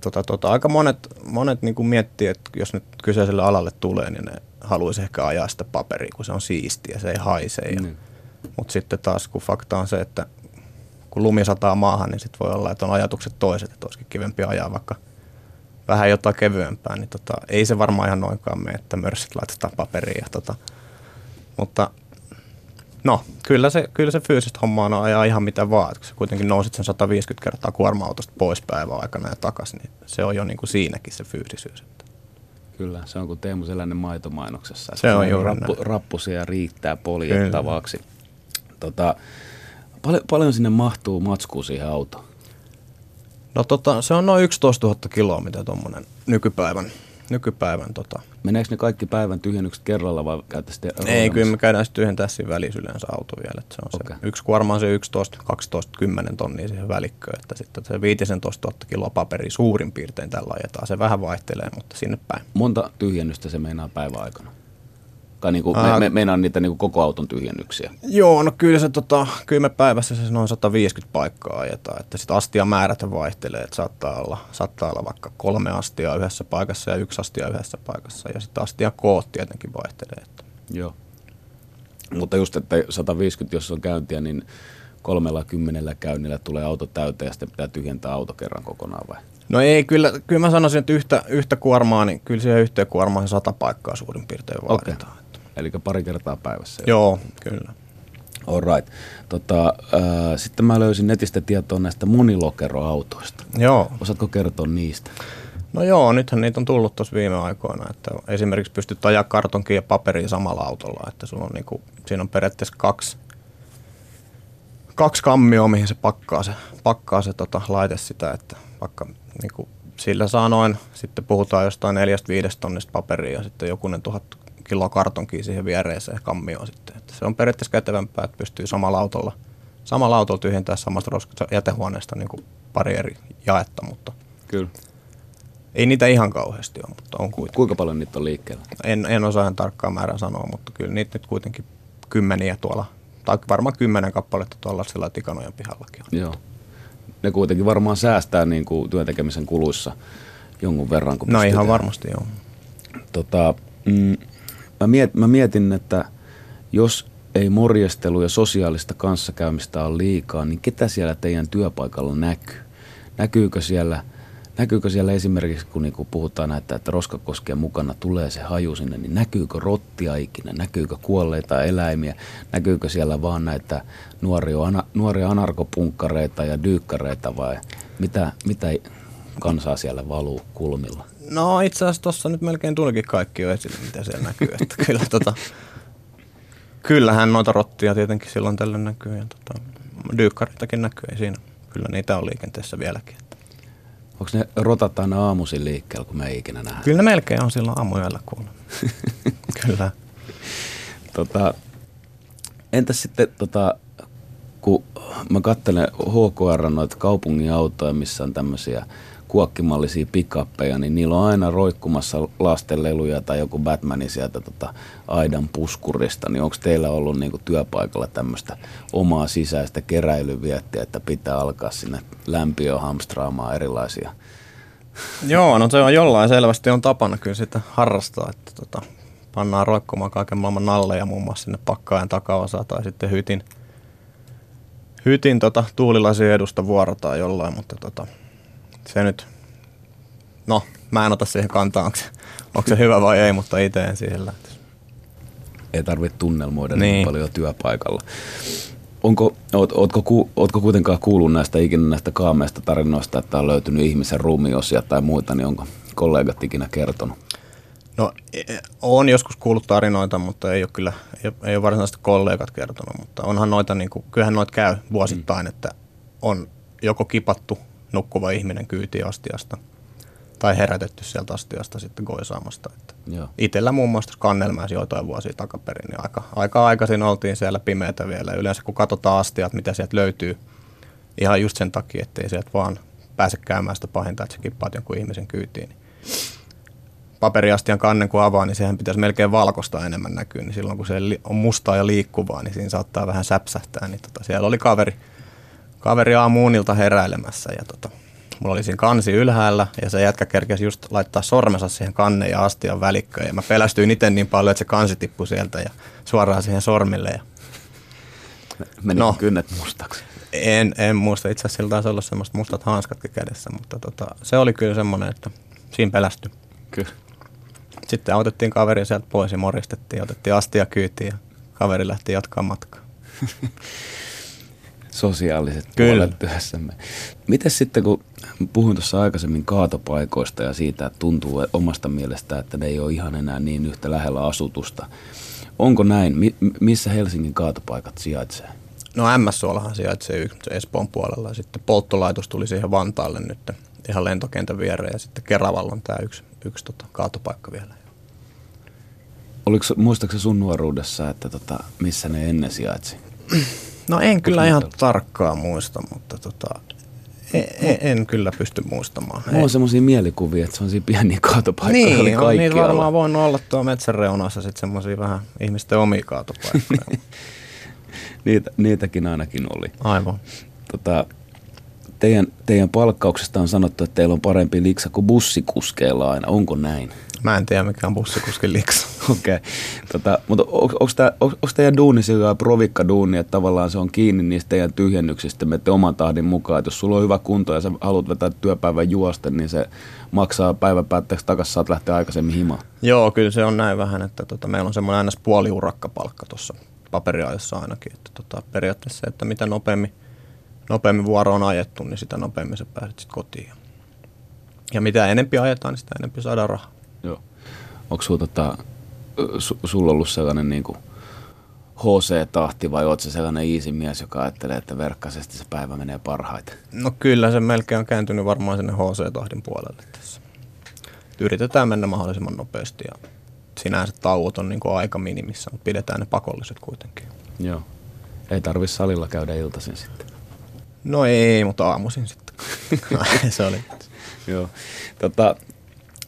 tota, tota, aika monet, monet niin kuin miettii, että jos nyt kyseiselle alalle tulee, niin ne haluaisi ehkä ajaa sitä paperia, kun se on siistiä, se ei haise. Ja, mm. Mutta sitten taas kun fakta on se, että kun lumi sataa maahan, niin sitten voi olla, että on ajatukset toiset, että olisikin kivempi ajaa vaikka – vähän jotain kevyempää, niin tota, ei se varmaan ihan noinkaan mene, että mörssit laitetaan paperiin. Ja tota, mutta no, kyllä se, kyllä se fyysistä hommaa on ajaa ihan mitä vaan. Kun sä kuitenkin nousit sen 150 kertaa kuorma-autosta pois päivän aikana ja takaisin, niin se on jo niin kuin siinäkin se fyysisyys.
Kyllä, se on kuin Teemu Selänne maitomainoksessa.
Se on juuri
rappu, rappusia riittää poljettavaksi. Tota, paljon, paljon sinne mahtuu matskua siihen autoon?
No tota, se on noin 11 000 kiloa, mitä tuommoinen nykypäivän, nykypäivän tota.
Meneekö ne kaikki päivän tyhjennykset kerralla vai käytä sitten
Ei, kyllä me käydään sitten tyhjentää siinä välissä yleensä auto vielä. Että se on okay. se, yksi kuorma on se 11, 12, 10 tonnia siihen välikköön. Että sitten se 15 000 kiloa paperi suurin piirtein tällä ajetaan. Se vähän vaihtelee, mutta sinne päin.
Monta tyhjennystä se meinaa päivän aikana? Tai niin kuin, me, me, meinaan niitä niin kuin koko auton tyhjennyksiä.
Joo, no kyllä se tota, kyllä me päivässä se noin 150 paikkaa ajetaan. Että sitten astia määrät vaihtelee, että saattaa olla, saattaa olla vaikka kolme astia yhdessä paikassa ja yksi astia yhdessä paikassa. Ja sitten astia koot tietenkin vaihtelee. Että.
Joo. Mutta just, että 150, jos on käyntiä, niin kolmella kymmenellä käynnillä tulee auto täyteen ja sitten pitää tyhjentää auto kerran kokonaan vai?
No ei, kyllä, kyllä mä sanoisin, että yhtä, yhtä kuormaa, niin kyllä siihen yhteen kuormaan sata paikkaa suurin piirtein vaaditaan. Okay.
Eli pari kertaa päivässä.
Joo, kyllä.
All right. Tota, äh, sitten mä löysin netistä tietoa näistä monilokeroautoista.
Joo.
Osaatko kertoa niistä?
No joo, nythän niitä on tullut tuossa viime aikoina, että esimerkiksi pystyt ajaa kartonkin ja paperia samalla autolla, että sulla on niinku, siinä on periaatteessa kaksi, kaksi kammioa, mihin se pakkaa se, pakkaa se tota, laite sitä, että vaikka niinku, sillä saa noin, sitten puhutaan jostain neljästä viidestä tonnista paperia ja sitten jokunen tuhat kiloa kartonkia siihen viereeseen kammioon sitten. Että se on periaatteessa kätevämpää, että pystyy samalla autolla, samalla autolla tyhjentämään samasta roskasta jätehuoneesta niin kuin pari eri jaetta, mutta
Kyllä.
ei niitä ihan kauheasti ole, mutta on kuitenkin.
Kuinka paljon niitä on liikkeellä?
En, en osaa ihan tarkkaa määrää sanoa, mutta kyllä niitä nyt kuitenkin kymmeniä tuolla, tai varmaan kymmenen kappaletta tuolla sillä tikanojen pihallakin on.
Joo. Ne kuitenkin varmaan säästää niin kuin työntekemisen kuluissa jonkun verran. Kun
no ihan tehdä. varmasti joo.
Tota, mm, mä, miet, mä mietin, että jos ei morjestelu ja sosiaalista kanssakäymistä ole liikaa, niin ketä siellä teidän työpaikalla näkyy? Näkyykö siellä näkyykö siellä esimerkiksi, kun niinku puhutaan näitä, että roskakoskien mukana tulee se haju sinne, niin näkyykö rottia ikinä, näkyykö kuolleita eläimiä, näkyykö siellä vaan näitä nuoria, nuoria anarkopunkkareita ja dyykkareita vai mitä, mitä kansaa siellä valuu kulmilla?
No itse asiassa tuossa nyt melkein tulikin kaikki jo esille, mitä siellä näkyy. Että kyllä, tota, kyllähän noita rottia tietenkin silloin tällä näkyy ja tota, dyykkareitakin näkyy, ei siinä. Kyllä niitä on liikenteessä vieläkin.
Onko ne rotat aina aamuisin liikkeellä, kun me ei ikinä nähdä?
Kyllä ne melkein on silloin aamuyöllä kuulla. kyllä.
Tota, entäs sitten, tota, kun mä katselen HKR noita kaupungin autoja, missä on tämmöisiä kuokkimallisia pikappeja, niin niillä on aina roikkumassa lastenleluja tai joku Batmani sieltä tota aidan puskurista. Niin onko teillä ollut niinku työpaikalla tämmöistä omaa sisäistä keräilyviettiä, että pitää alkaa sinne lämpiöön hamstraamaan erilaisia?
Joo, no se on jollain selvästi on tapana kyllä sitä harrastaa, että tota, pannaan roikkumaan kaiken maailman nalleja muun muassa sinne pakkaajan takaosa tai sitten hytin, hytin tota, tuulilasien edusta vuorotaan jollain, mutta tota, se nyt, no mä en ota siihen kantaa, onko se, onko se hyvä vai ei, mutta itse en siihen lähtisi.
Ei tarvitse tunnelmoida niin, niin paljon työpaikalla. Onko, oot, ootko, ku, ootko kuitenkaan kuullut näistä ikinä näistä kaameista tarinoista, että on löytynyt ihmisen ruumiosia tai muita, niin onko kollegat ikinä kertonut?
No, e, e, on joskus kuullut tarinoita, mutta ei ole kyllä, ei ole, ei ole varsinaisesti kollegat kertonut, mutta onhan noita, niin kuin, kyllähän noita käy vuosittain, mm. että on joko kipattu nukkuva ihminen kyyti astiasta tai herätetty sieltä astiasta sitten goisaamasta. Että Joo. Itellä muun muassa Kannelmäessä joitain vuosia takaperin, niin aika, aika aikaisin oltiin siellä pimeätä vielä. Yleensä kun katsotaan astiat, mitä sieltä löytyy, ihan just sen takia, ettei sieltä vaan pääse käymään sitä pahinta, että sä kippaat jonkun ihmisen kyytiin. Niin paperiastian kannen kun avaa, niin sehän pitäisi melkein valkosta enemmän näkyä, niin silloin kun se on mustaa ja liikkuvaa, niin siinä saattaa vähän säpsähtää. Niin tota, siellä oli kaveri, kaveri aamuunilta heräilemässä ja tota, mulla oli siinä kansi ylhäällä ja se jätkä kerkesi just laittaa sormensa siihen kannen ja astian välikköön ja mä pelästyin itse niin paljon, että se kansi tippui sieltä ja suoraan siihen sormille. Ja...
Meni no, kynnet mustaksi?
En, en muista. Itse asiassa sillä taisi olla semmoista mustat hanskatkin kädessä, mutta tota, se oli kyllä semmoinen, että siinä pelästyi.
Kyllä.
Sitten otettiin kaveri sieltä pois ja moristettiin, otettiin astia kyytiin ja kaveri lähti jatkaa matkaa.
sosiaaliset Kyllä. puolet työssämme. Miten sitten, kun puhuin tuossa aikaisemmin kaatopaikoista ja siitä, että tuntuu omasta mielestä, että ne ei ole ihan enää niin yhtä lähellä asutusta. Onko näin? Mi- missä Helsingin kaatopaikat sijaitsee?
No MS-suolahan sijaitsee yksi Espoon puolella ja sitten polttolaitos tuli siihen Vantaalle nyt ihan lentokentän viereen ja sitten Keravalla on tämä yksi, yksi tota, kaatopaikka vielä.
Oliko, muistaakseni sun nuoruudessa, että tota, missä ne ennen sijaitsi?
No en kyllä ihan tarkkaan muista, mutta tota, en, en, kyllä pysty muistamaan.
Mulla on semmoisia mielikuvia, että semmoisia pieniä kaatopaikkoja niin, oli kaikkialla. Niin,
varmaan voinut olla tuo metsän reunassa sitten semmoisia vähän ihmisten omia kaatopaikkoja.
Niitä, niitäkin ainakin oli.
Aivan.
Tota, teidän, teidän palkkauksesta on sanottu, että teillä on parempi liksa kuin bussikuskeilla aina. Onko näin?
Mä en tiedä, mikä on bussikuskin liksa.
Okei. Okay. Tota, mutta on, onko teidän duuni sillä provikka duuni, että tavallaan se on kiinni niistä teidän tyhjennyksistä, menette oman tahdin mukaan. Että jos sulla on hyvä kunto ja sä haluat vetää työpäivän juosta, niin se maksaa päivän päätteeksi takaisin, saat lähteä aikaisemmin himaan.
Joo, kyllä se on näin vähän, että tota, meillä on semmoinen ns. puoliurakkapalkka tuossa paperiajassa ainakin. Että tota, periaatteessa se, että mitä nopeammin, nopeammin vuoro on ajettu, niin sitä nopeammin sä pääset sitten kotiin. Ja mitä enempi ajetaan, niin sitä enempi saadaan rahaa.
Joo. Onko sulla tota, su, sulla ollut sellainen niin kuin HC-tahti vai oot se sellainen easy mies, joka ajattelee, että verkkaisesti se päivä menee parhaiten?
No kyllä se melkein on kääntynyt varmaan sinne HC-tahdin puolelle tässä. Yritetään mennä mahdollisimman nopeasti ja sinänsä tauot on niin kuin aika minimissä, mutta pidetään ne pakolliset kuitenkin.
Joo. Ei tarvi salilla käydä iltaisin sitten.
No ei, mutta aamuisin sitten. se oli.
Joo. Tota,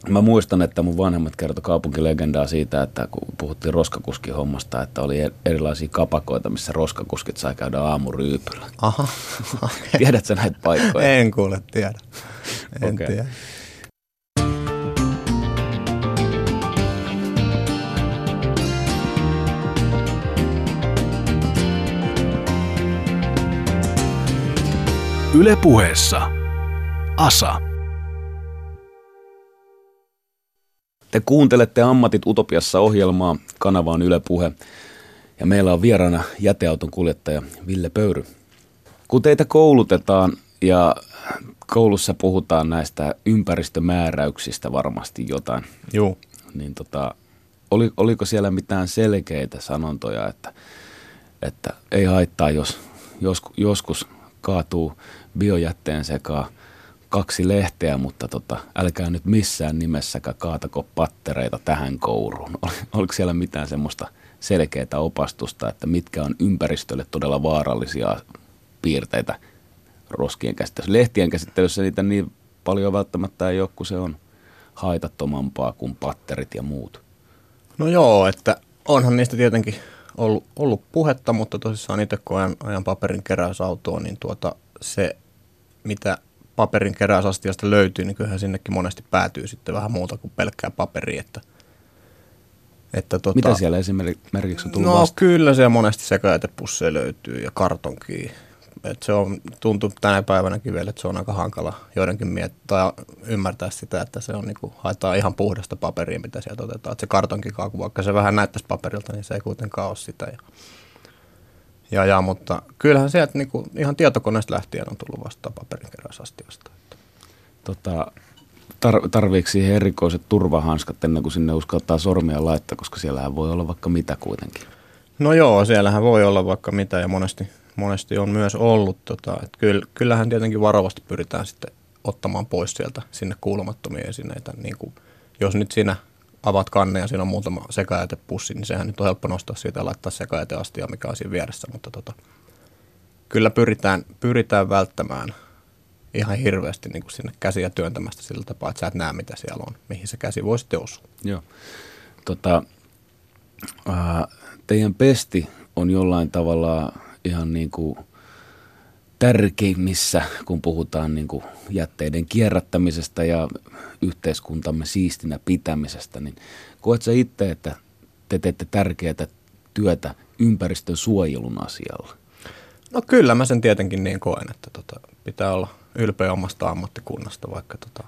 Mä muistan, että mun vanhemmat kertoi kaupunkilegendaa siitä, että kun puhuttiin roskakuskihommasta, että oli e- erilaisia kapakoita, missä roskakuskit sai käydä aamuryypyllä.
Aha.
Okay. Tiedätkö näitä paikkoja?
En kuule, tiedä. En okay. tiedä.
Ylepuheessa Asa.
Te kuuntelette Ammatit Utopiassa ohjelmaa, kanava on Yle Puhe ja meillä on vieraana jäteauton kuljettaja Ville Pöyry. Kun teitä koulutetaan ja koulussa puhutaan näistä ympäristömääräyksistä varmasti jotain,
Juu.
niin tota, oli, oliko siellä mitään selkeitä sanontoja, että, että ei haittaa, jos joskus, joskus kaatuu biojätteen sekaan kaksi lehteä, mutta tota, älkää nyt missään nimessäkään kaatako pattereita tähän kouruun. Ol, oliko siellä mitään semmoista selkeää opastusta, että mitkä on ympäristölle todella vaarallisia piirteitä roskien käsittelyssä. Lehtien käsittelyssä niitä niin paljon välttämättä ei ole, kun se on haitattomampaa kuin patterit ja muut.
No joo, että onhan niistä tietenkin ollut, ollut puhetta, mutta tosissaan itse kun ajan, ajan paperin keräysautoa, niin tuota, se mitä paperin keräysastiasta löytyy, niin kyllähän sinnekin monesti päätyy sitten vähän muuta kuin pelkkää paperia. Että,
että tota, Mitä siellä esimerkiksi on tullut
No
vasta?
kyllä siellä monesti sekajätepusseja löytyy ja kartonkia. Et se on, tuntuu tänä päivänäkin vielä, että se on aika hankala joidenkin miettiä ymmärtää sitä, että se on niinku, haetaan ihan puhdasta paperia, mitä sieltä otetaan. Et se kartonkikaaku, vaikka se vähän näyttäisi paperilta, niin se ei kuitenkaan ole sitä. Ja, ja, ja mutta kyllähän sieltä niinku, ihan tietokoneesta lähtien on tullut vastaan paperinkeräysastiosta.
Tota, tar- tarviiko siihen erikoiset turvahanskat ennen kuin sinne uskaltaa sormia laittaa, koska siellähän voi olla vaikka mitä kuitenkin?
No joo, siellähän voi olla vaikka mitä ja monesti, monesti on myös ollut. Tota, että kyllähän tietenkin varovasti pyritään sitten ottamaan pois sieltä sinne kuulumattomia esineitä. Niin kuin, jos nyt siinä avaat kanne ja siinä on muutama sekajätepussi, niin sehän nyt on helppo nostaa siitä ja laittaa sekajäteastia, mikä on siinä vieressä. Mutta tota, kyllä pyritään, pyritään välttämään ihan hirveästi niin kuin sinne käsiä työntämästä sillä tapaa, että sä et näe, mitä siellä on, mihin se käsi voi sitten osua.
Joo. Tota, äh, teidän pesti on jollain tavalla ihan niin kuin tärkeimmissä, kun puhutaan niin kuin jätteiden kierrättämisestä ja yhteiskuntamme siistinä pitämisestä, niin koet sä itse, että te teette tärkeää työtä ympäristön suojelun asialla?
No kyllä mä sen tietenkin niin koen, että tota, pitää olla ylpeä omasta ammattikunnasta, vaikka tota,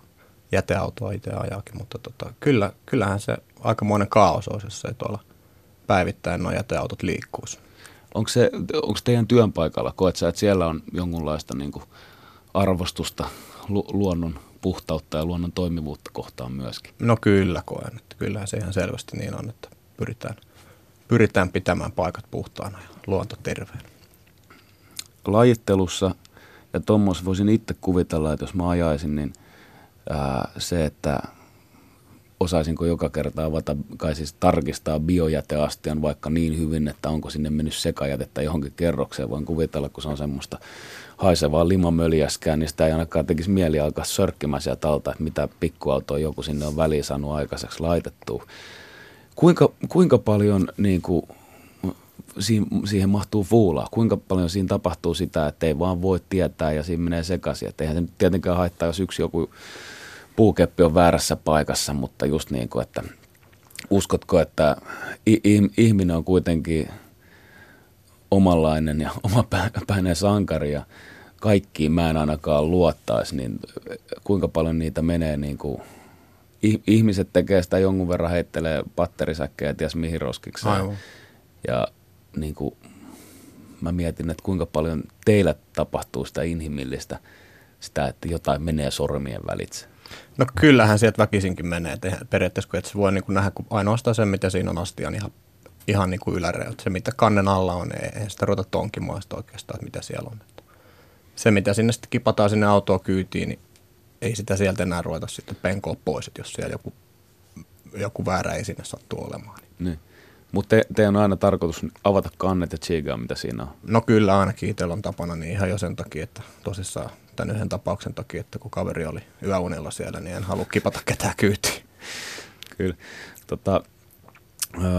jäteautoa itse ajaakin, mutta tota, kyllä, kyllähän se aikamoinen kaos olisi, jos ei tuolla päivittäin nuo jäteautot liikkuisi.
Onko, se, onko teidän työn paikalla, koet sä, että siellä on jonkunlaista niin kuin arvostusta lu, luonnon puhtautta ja luonnon toimivuutta kohtaan myöskin?
No kyllä koen, että kyllähän se ihan selvästi niin on, että pyritään, pyritään pitämään paikat puhtaana ja luonto terveen.
Lajittelussa ja tuommoissa voisin itse kuvitella, että jos mä ajaisin, niin ää, se, että osaisinko joka kerta avata, kai siis tarkistaa biojäteastian vaikka niin hyvin, että onko sinne mennyt sekajätettä johonkin kerrokseen. Voin kuvitella, kun se on semmoista haisevaa limamöljäskään, niin sitä ei ainakaan tekisi mieli alkaa sörkkimään sieltä alta, että mitä pikkuautoa joku sinne on väliin saanut aikaiseksi laitettua. Kuinka, kuinka paljon niin kuin, siihen mahtuu fuulaa? Kuinka paljon siinä tapahtuu sitä, että ei vaan voi tietää ja siinä menee sekaisin? Että eihän se tietenkään haittaa, jos yksi joku puukeppi on väärässä paikassa, mutta just niin kuin, että uskotko, että ihminen on kuitenkin omanlainen ja omapäinen sankari ja kaikkiin mä en ainakaan luottaisi, niin kuinka paljon niitä menee niin kuin ihmiset tekee sitä jonkun verran, heittelee patterisäkkejä ties mihin roskikseen. Aivan. Ja niin kuin, mä mietin, että kuinka paljon teillä tapahtuu sitä inhimillistä, sitä, että jotain menee sormien välitse.
No kyllähän sieltä väkisinkin menee. että periaatteessa kun et se voi niin kuin nähdä kun ainoastaan se, mitä siinä on astian ihan, ihan niin kuin yläreiltä. Se, mitä kannen alla on, ei, ei sitä ruveta tonkimaan sitä oikeastaan, että mitä siellä on. Se, mitä sinne sitten kipataan sinne autoa kyytiin, niin ei sitä sieltä enää ruveta sitten penkoa pois, että jos siellä joku, joku väärä ei sinne sattuu olemaan. Niin.
niin. Mutta te, te on aina tarkoitus avata kannet ja tsiigaa, mitä siinä on.
No kyllä ainakin itsellä on tapana, niin ihan jo sen takia, että tosissaan tämän yhden tapauksen takia, että kun kaveri oli yöunella siellä, niin en halua kipata ketään kyytiin.
Kyllä. Tota,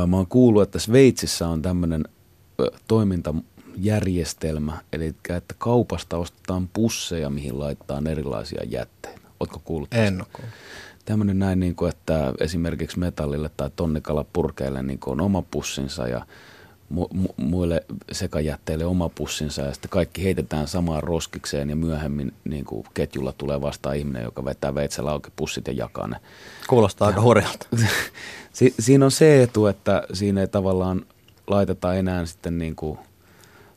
mä oon kuullut, että Sveitsissä on tämmöinen toimintajärjestelmä, eli että kaupasta ostetaan pusseja, mihin laittaa erilaisia jätteitä. Ootko kuullut
tästä? En ole
tämmöinen näin, niin kuin, että esimerkiksi metallille tai tonnikalapurkeille niin kuin on oma pussinsa ja mu- mu- muille sekajätteille oma pussinsa ja sitten kaikki heitetään samaan roskikseen ja myöhemmin niin kuin ketjulla tulee vastaan ihminen, joka vetää veitsellä auki pussit ja jakaa ne.
Kuulostaa aika hurjalta.
si- siinä on se etu, että siinä ei tavallaan laiteta enää sitten niin kuin,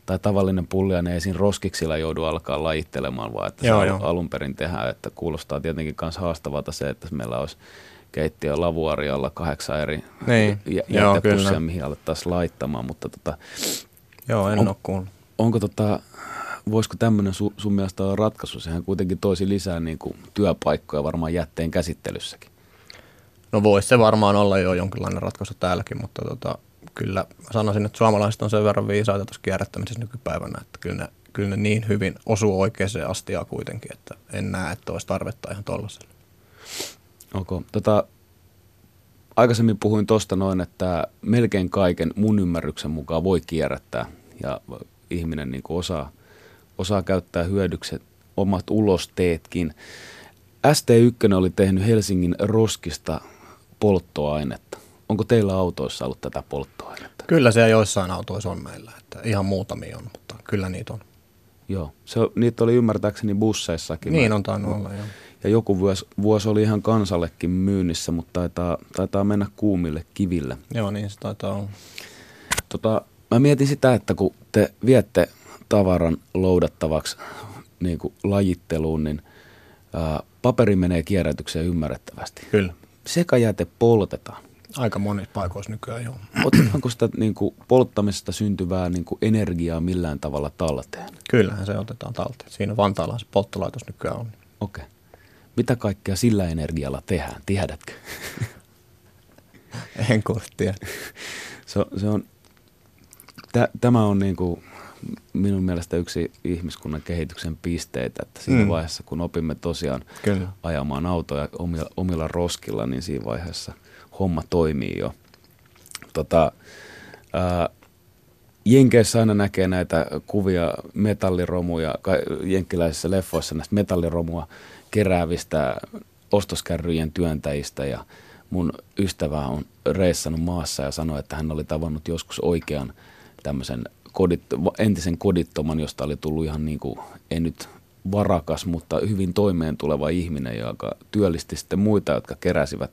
tai tavallinen pulliainen ei siinä roskiksilla joudu alkaa lajittelemaan, vaan että
Joo,
se
joo.
alun perin tehdään, että kuulostaa tietenkin myös haastavalta se, että meillä olisi keittiö lavuarialla kahdeksan eri
Niin,
jä- jätepussia, mihin alettaisiin laittamaan, mutta tota,
Joo, en
On-
ole kuullut.
onko tota, voisiko tämmöinen su, sun mielestä olla ratkaisu? Sehän kuitenkin toisi lisää niin kuin, työpaikkoja varmaan jätteen käsittelyssäkin.
No voisi se varmaan olla jo jonkinlainen ratkaisu täälläkin, mutta tota, kyllä sanoisin, että suomalaiset on sen verran viisaita tuossa kierrättämisessä nykypäivänä, että kyllä ne, kyllä ne niin hyvin osuu oikeaan astiaan kuitenkin, että en näe, että olisi tarvetta ihan tollaselle.
Onko, tota, aikaisemmin puhuin tuosta noin, että melkein kaiken mun ymmärryksen mukaan voi kierrättää ja ihminen niin kuin osaa, osaa käyttää hyödykset omat ulosteetkin. ST1 oli tehnyt Helsingin roskista polttoainetta. Onko teillä autoissa ollut tätä polttoainetta?
Kyllä siellä joissain autoissa on meillä, että ihan muutamia on, mutta kyllä niitä on.
Joo, se, niitä oli ymmärtääkseni busseissakin.
Niin on tainnut olla, joo.
Ja joku vuosi, vuosi oli ihan kansallekin myynnissä, mutta taitaa, taitaa mennä kuumille kiville.
Joo, niin se taitaa olla.
Tota, mä mietin sitä, että kun te viette tavaran loudattavaksi niin kuin lajitteluun, niin ää, paperi menee kierrätykseen ymmärrettävästi.
Kyllä.
Sekajäte poltetaan.
Aika monissa paikoissa nykyään joo.
Otetaanko sitä niin kuin, polttamisesta syntyvää niin kuin, energiaa millään tavalla talteen?
Kyllähän se otetaan talteen. Siinä Vantaalla se polttolaitos nykyään on.
Okei. Mitä kaikkea sillä energialla tehdään, tiedätkö?
En tiedä.
Se, se on, tä, tämä on niin kuin minun mielestä yksi ihmiskunnan kehityksen pisteitä, että siinä
Mm.
mm. vaiheessa, kun opimme tosiaan
Kyllä.
ajamaan autoja omilla, omilla roskilla, niin siinä vaiheessa homma toimii jo. Tota, ää, Jenkeissä aina näkee näitä kuvia metalliromuja, ka- jenkkiläisissä leffoissa näistä metalliromua keräävistä ostoskärryjen työntäjistä ja mun ystävä on reissannut maassa ja sanoi, että hän oli tavannut joskus oikean tämmöisen kodit, entisen kodittoman, josta oli tullut ihan niin kuin, ei nyt varakas, mutta hyvin toimeen tuleva ihminen, joka työllisti sitten muita, jotka keräsivät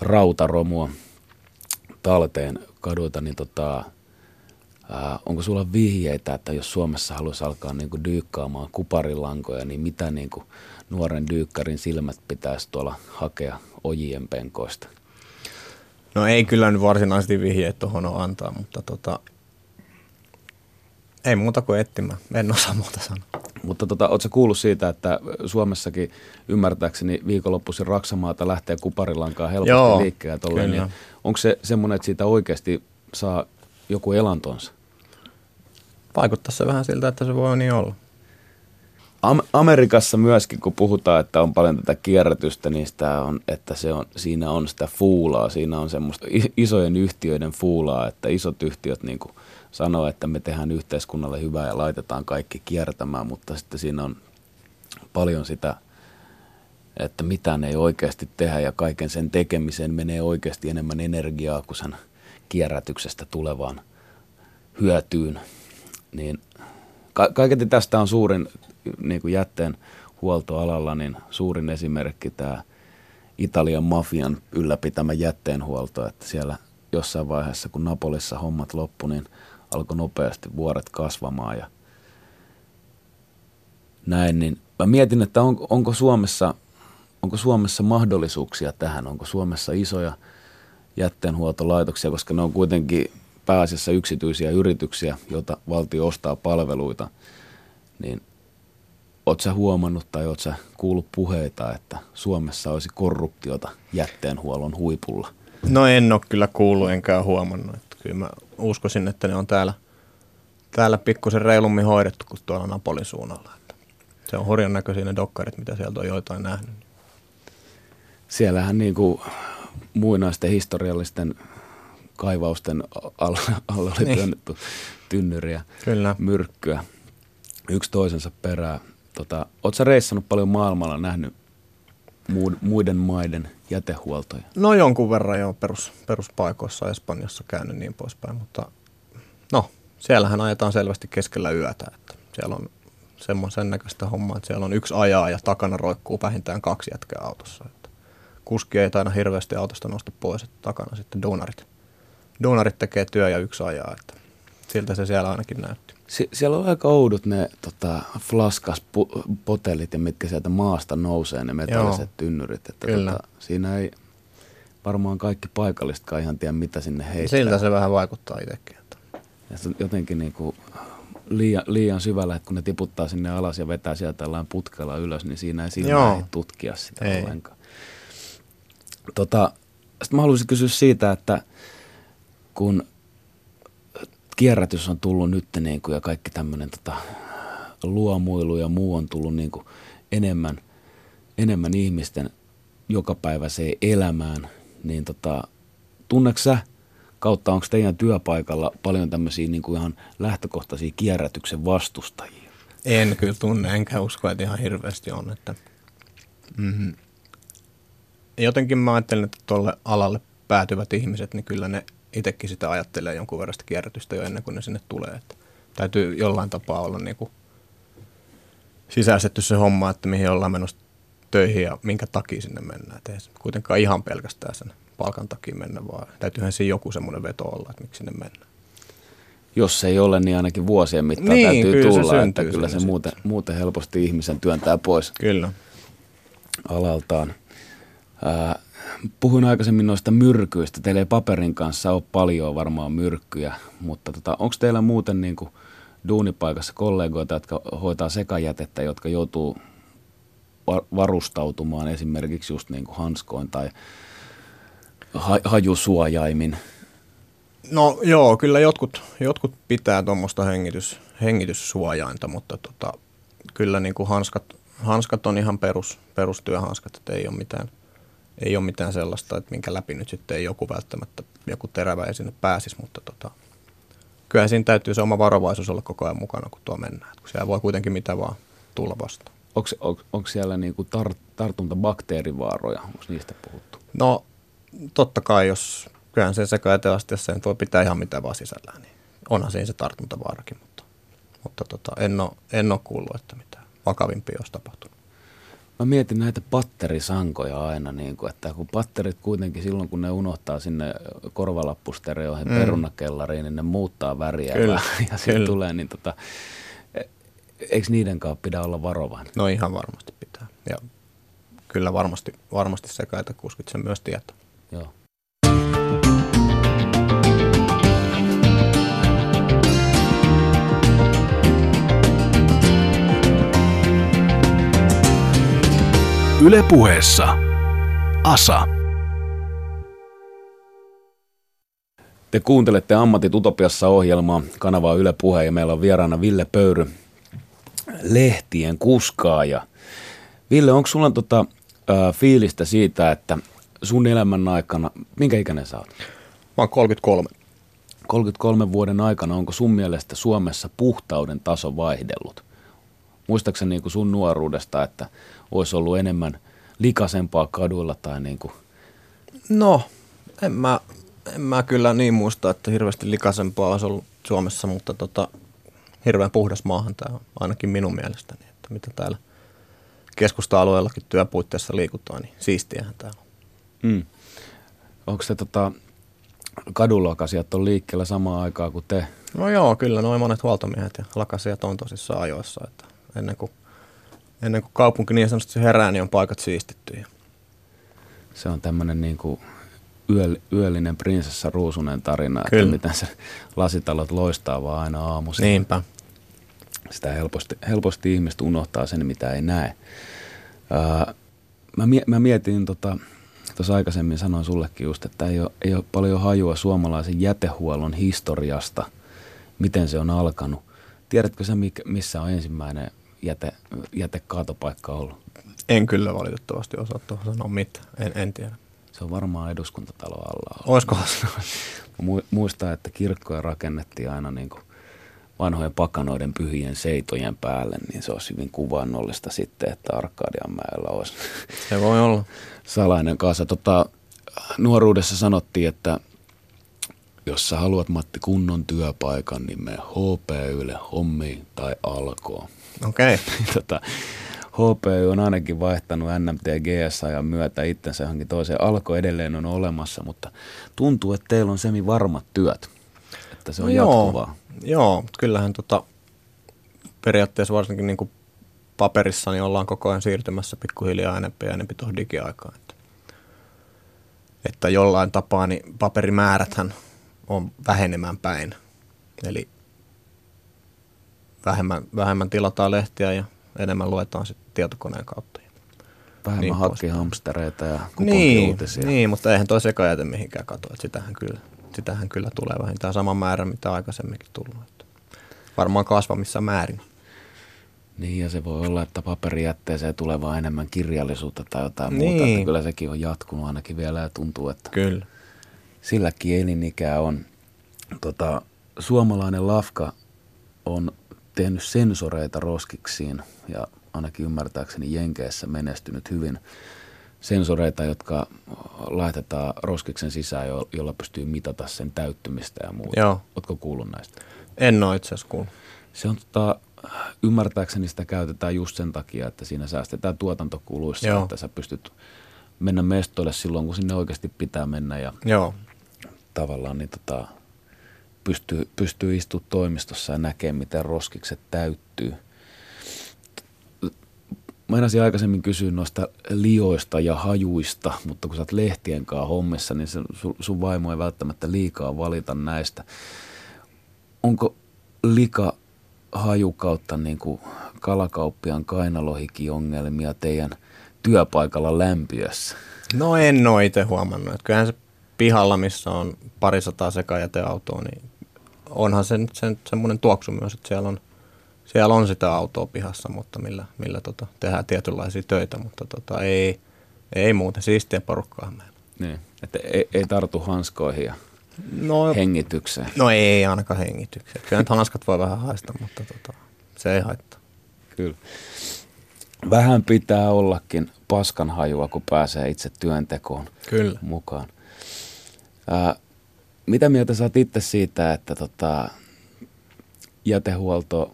rautaromua talteen kaduilta, niin tota, ää, onko sulla vihjeitä, että jos Suomessa haluaisi alkaa niinku dyykkaamaan kuparilankoja, niin mitä niinku nuoren dyykkarin silmät pitäisi tuolla hakea ojien penkoista?
No ei kyllä nyt varsinaisesti vihjeet tuohon ole antaa, mutta tota, ei muuta kuin etsimään. En osaa muuta sanoa.
Mutta tota, ootko kuullut siitä, että Suomessakin ymmärtääkseni viikonloppuisin Raksamaata lähtee kuparilankaa helposti
Joo,
liikkeelle. Niin onko se semmoinen, että siitä oikeasti saa joku elantonsa?
Vaikuttaa se vähän siltä, että se voi niin olla.
Am- Amerikassa myöskin, kun puhutaan, että on paljon tätä kierrätystä, niin sitä on, että se on, siinä on sitä fuulaa, siinä on semmoista isojen yhtiöiden fuulaa, että isot yhtiöt niin kuin sanoo, että me tehdään yhteiskunnalle hyvää ja laitetaan kaikki kiertämään, mutta sitten siinä on paljon sitä, että mitään ei oikeasti tehdä ja kaiken sen tekemiseen menee oikeasti enemmän energiaa kuin sen kierrätyksestä tulevaan hyötyyn. Niin ka- kaiketi tästä on suurin niin kuin jätteen huoltoalalla, niin suurin esimerkki tämä Italian mafian ylläpitämä jätteenhuolto, että siellä jossain vaiheessa, kun Napolissa hommat loppu, niin alkoi nopeasti vuoret kasvamaan ja näin, niin mä mietin, että on, onko, Suomessa, onko Suomessa mahdollisuuksia tähän, onko Suomessa isoja jätteenhuoltolaitoksia, koska ne on kuitenkin pääasiassa yksityisiä yrityksiä, joita valtio ostaa palveluita, niin oot sä huomannut tai oot sä kuullut puheita, että Suomessa olisi korruptiota jätteenhuollon huipulla?
No en ole kyllä kuullut enkä huomannut. Että kyllä mä uskoisin, että ne on täällä, täällä pikkusen reilummin hoidettu kuin tuolla Napolin suunnalla. Että se on hurjan näköisiä ne dokkarit, mitä sieltä on joitain nähnyt.
Siellähän niin kuin muinaisten historiallisten kaivausten alla, alla oli
Niin.
työnnetty tynnyriä,
Kyllä.
myrkkyä, yksi toisensa perään. Tota, sä reissannut paljon maailmalla, nähnyt muud- muiden maiden jätehuoltoja?
No jonkun verran jo perus, peruspaikoissa Espanjassa käynyt niin poispäin, mutta No, siellähän ajetaan selvästi keskellä yötä, että siellä on semmoisen näköistä hommaa, että siellä on yksi ajaa ja takana roikkuu vähintään kaksi jätkää autossa. Että kuski ei aina hirveästi autosta nosta pois, että takana sitten donarit. Donarit tekee työ ja yksi ajaa, että siltä se siellä ainakin näytti.
Sie- siellä on aika oudut ne tota, flaskas-potelit ja mitkä sieltä maasta nousee, ne metalliset
Joo.
tynnyrit. Että
Kyllä.
Tota, siinä ei varmaan kaikki paikallisetkaan ihan tiedä, mitä sinne heittää.
Siltä se vähän vaikuttaa itsekin. Että.
Ja se on jotenkin niin kuin liian, liian syvällä, että kun ne tiputtaa sinne alas ja vetää sieltä jollain putkella ylös, niin siinä ei
Joo.
ei tutkia sitä
Ei.
ollenkaan. Tota, sitten mä haluaisin kysyä siitä, että kun kierrätys on tullut nyt niin kuin, ja kaikki tämmöinen tota, luomuilu ja muu on tullut niin kuin enemmän, enemmän ihmisten jokapäiväiseen elämään, niin tota, tunneeko sä kautta onko teidän työpaikalla paljon tämmöisiä niin kuin ihan lähtökohtaisia kierrätyksen vastustajia?
En kyllä tunne, enkä usko, että ihan hirveästi on. Että, mm-hmm. Jotenkin mä ajattelen, että tuolle alalle päätyvät ihmiset, niin kyllä ne itsekin sitä ajattelee jonkun verran sitä kierrätystä jo ennen kuin ne sinne tulee. Että täytyy jollain tapaa olla niin kuin sisäistetty se homma, että mihin ollaan menossa töihin ja minkä takia sinne mennään. Et ei se kuitenkaan ihan pelkästään sen palkan takia mennä, vaan täytyyhän siinä joku semmoinen veto olla, että miksi sinne mennään.
Jos ei ole, niin ainakin vuosien mittaan
Niin,
täytyy
kyllä se
tulla, että
syntyy
kyllä se muuten, muuten helposti ihmisen työntää pois
Kyllä.
alaltaan. Ää, puhuin aikaisemmin noista myrkyistä. Teillä ei paperin kanssa ole paljon varmaan myrkkyjä, mutta tota, onko teillä muuten niin kuin duunipaikassa kollegoita, jotka hoitaa sekajätettä, jotka joutuu va- varustautumaan esimerkiksi just niin kuin hanskoin tai ha- hajusuojaimin?
No joo, kyllä jotkut, jotkut pitää tuommoista hengitys, hengityssuojainta, mutta tota, kyllä niin kuin hanskat, hanskat on ihan perus, perustyöhanskat, että ei ole mitään, ei ole mitään sellaista, että minkä läpi nyt sitten ei joku välttämättä, joku terävä ei sinne pääsisi, mutta tota, kyllä siinä täytyy se oma varovaisuus olla koko ajan mukana, kun tuo mennään, kun siellä voi kuitenkin mitä vaan tulla vastaan.
Onko, onko, onko siellä niin kuin tar- tartuntabakteerivaaroja? Onko niistä puhuttu?
No totta kai, jos kyllähän sen sekaeteastiassa nyt voi pitää ihan mitä vaan sisällään, niin onhan siinä se tartuntavaarakin, mutta, mutta tota, en, ole, en ole kuullut, että mitään vakavimpia olisi tapahtunut.
Mä mietin näitä patterisankoja aina, niin kuin, että kun patterit kuitenkin silloin, kun ne unohtaa sinne korvalappustereoihin mm. perunakellariin, niin ne muuttaa väriä
Kyllä,
ja sitten tulee, niin tota, eikö niiden kanssa pidä olla varovainen?
No ihan varmasti pitää. Ja kyllä varmasti, varmasti sekaita kuskit sen myös tietää.
Joo.
Ylepuheessa Asa.
Te kuuntelette Ammatit Utopiassa ohjelmaa, kanavaa Yle Puhe ja meillä on vieraana Ville Pöyry, lehtien kuskaaja. Ville, onko sulla tota, ää, fiilistä siitä, että sun elämän aikana, minkä ikäinen sä oot?
Mä oon 33.
33 vuoden aikana, onko sun mielestä Suomessa puhtauden taso vaihdellut? Muistaakseni niin kuin sun nuoruudesta, että olisi ollut enemmän likasempaa kaduilla tai niin kuin,
No, en mä, en mä kyllä niin muista, että hirveästi likaisempaa olisi ollut Suomessa, mutta tota, hirveän puhdas maahan tämä on ainakin minun mielestäni, että mitä täällä keskusta-alueellakin työpuitteissa liikutaan, niin siistiähän täällä on.
mm. onko se tota, kadulokasijat on liikkeellä samaan aikaan kuin te?
No joo, kyllä noin monet huoltomiehet ja lakasijat on tosissaan ajoissa, että ennen kuin, ennen kuin kaupunki niin sanotusti herää, niin on paikat siistitty.
Se on tämmöinen niin kuin yöl, yöllinen prinsessa Ruusunen tarina, että
Kyllä.
miten se lasitalot loistaa vaan aina aamuisin.
Niinpä.
Sitä helposti, helposti ihmiset unohtaa sen, mitä ei näe. Ää, mä, mie- mä mietin, tota, tuossa aikaisemmin sanoin sullekin just, että ei ole, ei ole paljon hajua suomalaisen jätehuollon historiasta, miten se on alkanut. Tiedätkö sä, mikä, missä on ensimmäinen jäte, jätekaatopaikka ollut?
En kyllä valitettavasti osaa tuohon sanoa mitään, en, en tiedä.
Se on varmaan eduskuntatalo alla.
Olisiko?
Mä mu- muistan, että kirkkoja rakennettiin aina niin kuin vanhojen pakanoiden pyhien seitojen päälle, niin se olisi hyvin kuvannollista sitten, että Arkadianmäellä olisi
Se voi olla.
salainen kasa. Tota, nuoruudessa sanottiin, että jos sä haluat Matti kunnon työpaikan, niin me HPYlle hommiin tai alkoon.
Okei. Okay.
tota, HPY on ainakin vaihtanut NMT GS ja myötä itsensä johonkin toiseen. Alko edelleen on olemassa, mutta tuntuu, että teillä on semi varmat työt. Että se on no jatkuvaa.
Joo, joo kyllähän tota, periaatteessa varsinkin niin kuin paperissa niin ollaan koko ajan siirtymässä pikkuhiljaa enempi ja enempi tuohon digiaikaan. Että, että jollain tapaa niin paperimääräthän on vähenemään päin. Eli vähemmän, vähemmän tilataan lehtiä ja enemmän luetaan sitten tietokoneen kautta.
Vähemmän niin hakkihamstereita ja
niin, niin, mutta eihän toi sekajäte mihinkään katoa. Sitähän kyllä, sitähän kyllä tulee vähintään sama määrä, mitä aikaisemminkin tullut. Että varmaan kasvamissa määrin.
Niin, ja se voi olla, että paperijätteeseen tulee vaan enemmän kirjallisuutta tai jotain niin. muuta. Että kyllä sekin on jatkunut ainakin vielä ja tuntuu, että
kyllä.
silläkin elinikää on. Tota, suomalainen lafka on tehnyt sensoreita roskiksiin ja ainakin ymmärtääkseni Jenkeissä menestynyt hyvin sensoreita, jotka laitetaan roskiksen sisään, jolla pystyy mitata sen täyttymistä ja muuta.
Joo.
Oletko kuullut näistä?
En ole itse asiassa kuullut.
Se on tota, ymmärtääkseni sitä käytetään just sen takia, että siinä säästetään tuotantokuluissa, Joo. että sä pystyt mennä mestoille silloin, kun sinne oikeasti pitää mennä ja
Joo.
tavallaan niin tota, pystyy, pystyy istumaan toimistossa ja näkemään, miten roskikset täyttyy. Mä enäsin aikaisemmin kysyä noista lioista ja hajuista, mutta kun sä oot lehtien kanssa hommissa, niin sun, sun vaimo ei välttämättä liikaa valita näistä. Onko lika haju kautta niin kuin kalakauppian kainalohikiongelmia teidän työpaikalla lämpiössä?
No en ole itse huomannut. Kyllähän se pihalla, missä on parisataa sekajäteautoa, niin onhan se nyt sen, semmoinen tuoksu myös, että siellä on, siellä on sitä autoa pihassa, mutta millä, millä tota, tehdään tietynlaisia töitä, mutta tota, ei, ei muuten siistiä porukkaa meillä.
Niin, että ei, ei tartu hanskoihin ja no, hengitykseen.
No ei ainakaan hengitykseen. Kyllä hanskat voi vähän haista, mutta tota, se ei haittaa.
Kyllä. Vähän pitää ollakin paskanhajua, kun pääsee itse työntekoon
Kyllä.
mukaan. Ää, mitä mieltä sä oot itse siitä, että tota, jätehuolto,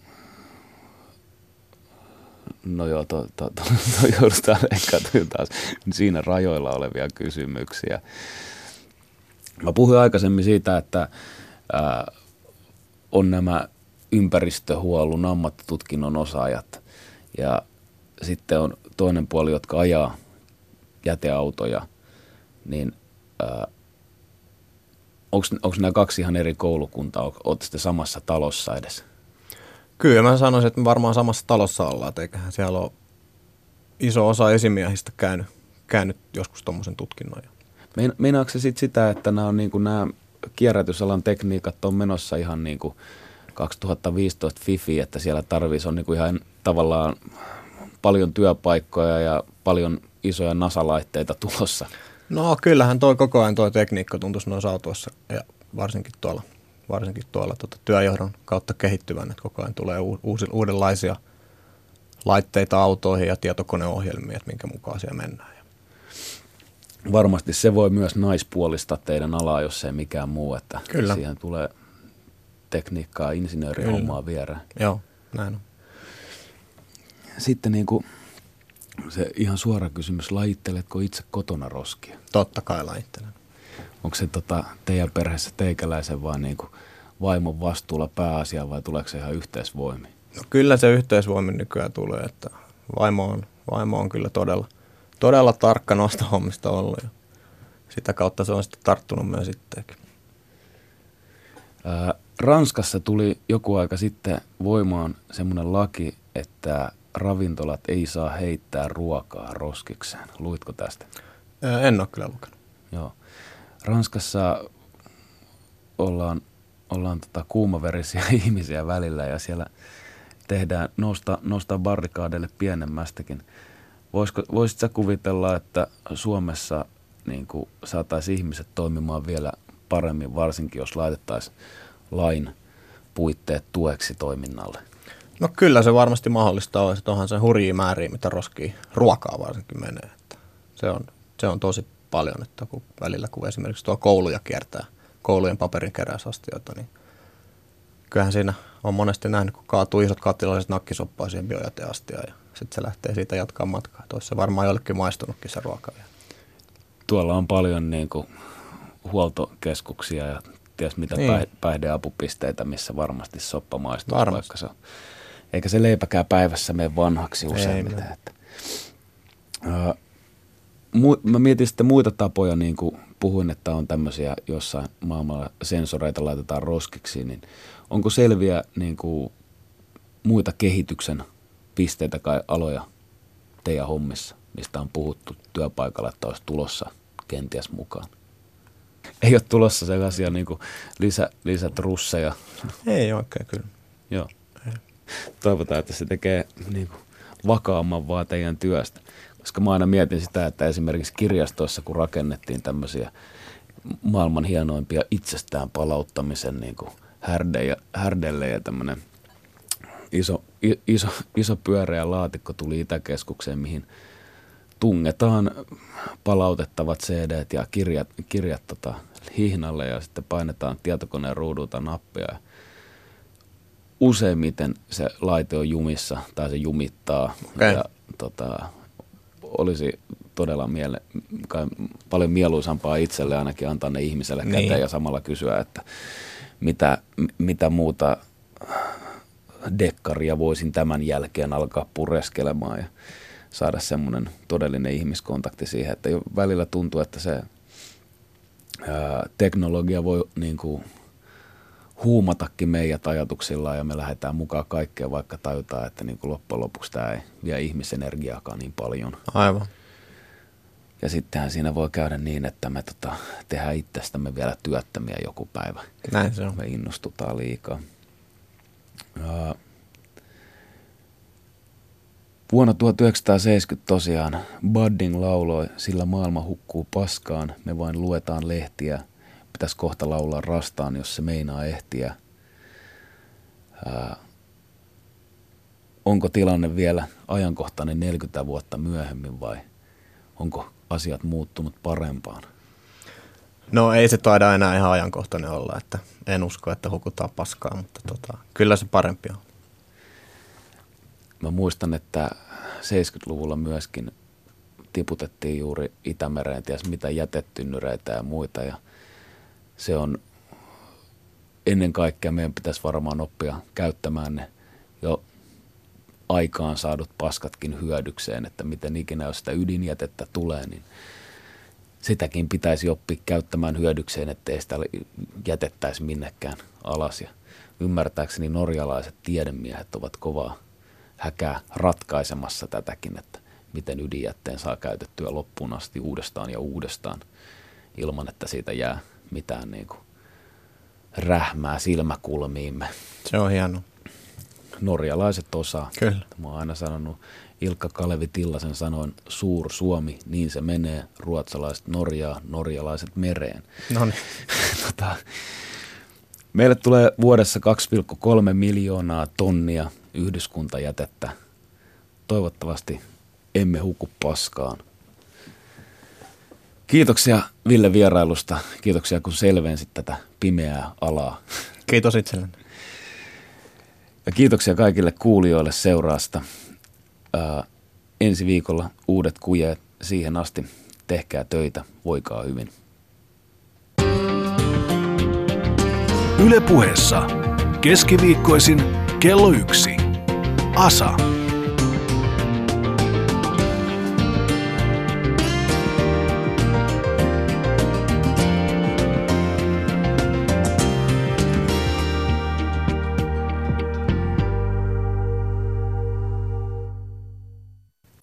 no joo, to, to, to, to joudutaan ehkä taas siinä rajoilla olevia kysymyksiä. Mä puhuin aikaisemmin siitä, että ää, on nämä ympäristöhuollon ammattitutkinnon osaajat ja sitten on toinen puoli, jotka ajaa jäteautoja, niin ää, onko nämä kaksi ihan eri koulukuntaa? Olette sitten samassa talossa edes?
Kyllä mä sanoisin, että me varmaan samassa talossa ollaan, että eiköhän siellä ole iso osa esimiehistä käynyt, käynyt joskus tuommoisen tutkinnon.
Meinaatko se sitten sitä, että nämä, on niin kuin nämä kierrätysalan tekniikat on menossa ihan niin kuin 2015 FIFI, että siellä tarvitsisi on niin kuin ihan tavallaan paljon työpaikkoja ja paljon isoja nasalaitteita tulossa?
No kyllähän toi koko ajan tuo tekniikka tuntuisi noissa autoissa ja varsinkin tuolla, varsinkin tuolla tuota, työjohdon kautta kehittyvän, että koko ajan tulee uusi, uudenlaisia laitteita autoihin ja tietokoneohjelmia, että minkä mukaan siellä mennään.
Varmasti se voi myös naispuolista teidän alaa, jos ei mikään muu, että
Kyllä.
siihen tulee tekniikkaa, insinöörihommaa vierään.
Joo, näin on.
Sitten niin kuin se ihan suora kysymys, lajitteletko itse kotona roskia?
Totta kai lajittelen.
Onko se tota, teidän perheessä teikäläisen vaan niin kuin vaimon vastuulla pääasia vai tuleeko se ihan yhteisvoimi?
No kyllä se yhteisvoimi nykyään tulee, että vaimo on, vaimo on kyllä todella, todella tarkka noista hommista ollut ja sitä kautta se on sitten tarttunut myös sittenkin.
Ranskassa tuli joku aika sitten voimaan semmoinen laki, että ravintolat ei saa heittää ruokaa roskikseen. Luitko tästä?
En ole kyllä lukenut.
Joo. Ranskassa ollaan, ollaan tota kuumaverisiä ihmisiä välillä ja siellä tehdään, nousta, nousta barrikaadeille pienemmästäkin. Voisiko, voisit sä kuvitella, että Suomessa niin saataisiin ihmiset toimimaan vielä paremmin, varsinkin jos laitettaisiin lain puitteet tueksi toiminnalle?
No kyllä se varmasti mahdollista on, että onhan se hurjia määriä, mitä roskii ruokaa varsinkin menee. Että se, on, se on tosi paljon, että kun välillä kun esimerkiksi tuo kouluja kiertää koulujen paperin keräysastioita, niin kyllähän siinä on monesti nähnyt, kun kaatuu isot kattilalliset nakkisoppaa siihen biojäteastiaan ja sitten se lähtee siitä jatkaa matkaa. Toissa varmaan jollekin maistunutkin se ruoka vielä.
Tuolla on paljon niin kuin huoltokeskuksia ja ties mitä niin. päihdeapupisteitä, missä varmasti soppa maistuu. Varmasti. Vaikka se on. Eikä se leipäkää päivässä mene vanhaksi useimmiten. Että. Mu- mä mietin sitten muita tapoja, niin kuin puhuin, että on tämmöisiä jossain maailmalla sensoreita laitetaan roskiksi, niin onko selviä niin kuin, muita kehityksen pisteitä tai aloja teidän hommissa, mistä on puhuttu työpaikalla, että olisi tulossa kenties mukaan? Ei ole tulossa sellaisia niin kuin lisä, lisätrusseja.
Ei oikein kyllä.
Joo. Toivotaan, että se tekee niin kuin vakaamman vaan teidän työstä. Koska mä aina mietin sitä, että esimerkiksi kirjastoissa, kun rakennettiin tämmöisiä maailman hienoimpia itsestään palauttamisen niin kuin härde härdelle ja tämmöinen iso, iso, iso pyöreä laatikko tuli Itäkeskukseen, mihin tungetaan palautettavat cd ja kirjat, kirjat tota, hihnalle ja sitten painetaan tietokoneen ruudulta nappia. Useimmiten se laite on jumissa tai se jumittaa. Okay. Ja, tota, olisi todella miele, kai, paljon mieluisampaa itselle ainakin antaa ne ihmiselle niin. käteen ja samalla kysyä, että mitä, mitä muuta dekkaria voisin tämän jälkeen alkaa pureskelemaan ja saada semmoinen todellinen ihmiskontakti siihen, että jo välillä tuntuu, että se ää, teknologia voi niin kuin, huumatakin meidät ajatuksillaan ja me lähdetään mukaan kaikkeen, vaikka tajutaan, että niin kuin loppujen lopuksi tämä ei vie ihmisenergiaakaan niin paljon.
Aivan.
Ja sittenhän siinä voi käydä niin, että me tota, tehdään itsestämme vielä työttömiä joku päivä.
Näin se on.
Me innostutaan liikaa. Uh, vuonna 1970 tosiaan Budding lauloi, sillä maailma hukkuu paskaan, me vain luetaan lehtiä, pitäisi kohta laulaa rastaan, jos se meinaa ehtiä. Uh, onko tilanne vielä ajankohtainen 40 vuotta myöhemmin vai onko asiat muuttunut parempaan?
No ei se taida enää ihan ajankohtainen olla, että en usko, että hukutaan paskaa, mutta tota, kyllä se parempi on.
Mä muistan, että 70-luvulla myöskin tiputettiin juuri Itämereen ties mitä jätetynnyreitä ja muita ja se on ennen kaikkea meidän pitäisi varmaan oppia käyttämään ne jo aikaan saadut paskatkin hyödykseen, että miten ikinä jos sitä ydinjätettä tulee, niin sitäkin pitäisi oppia käyttämään hyödykseen, ettei sitä jätettäisi minnekään alas. Ja ymmärtääkseni norjalaiset tiedemiehet ovat kovaa häkää ratkaisemassa tätäkin, että miten ydinjätteen saa käytettyä loppuun asti uudestaan ja uudestaan ilman, että siitä jää mitään niin kuin rähmää silmäkulmiimme.
Se on hienoa
norjalaiset osaa.
Kyllä.
Mä oon aina sanonut Ilkka Kalevi Tillasen sanoin, suur Suomi, niin se menee, ruotsalaiset Norjaa, norjalaiset mereen.
No niin.
tota, meille tulee vuodessa 2,3 miljoonaa tonnia yhdyskuntajätettä. Toivottavasti emme huku paskaan. Kiitoksia Ville vierailusta. Kiitoksia kun selvensit tätä pimeää alaa.
Kiitos itselleni.
Ja kiitoksia kaikille kuulijoille seuraasta. Ää, ensi viikolla uudet kujeet. Siihen asti tehkää töitä, voikaa hyvin.
Ylepuheessa keskiviikkoisin kello yksi. Asa.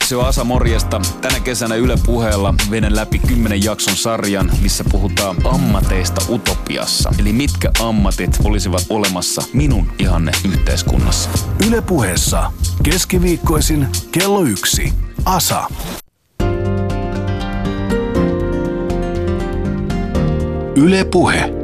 Se on Asa morjesta. Tänä kesänä Yle puheella veden läpi kymmenen jakson sarjan, missä puhutaan ammateista utopiassa. Eli mitkä ammatit olisivat olemassa minun ihanne yhteiskunnassa.
Yle puheessa keskiviikkoisin kello yksi. Asa. Yle puhe.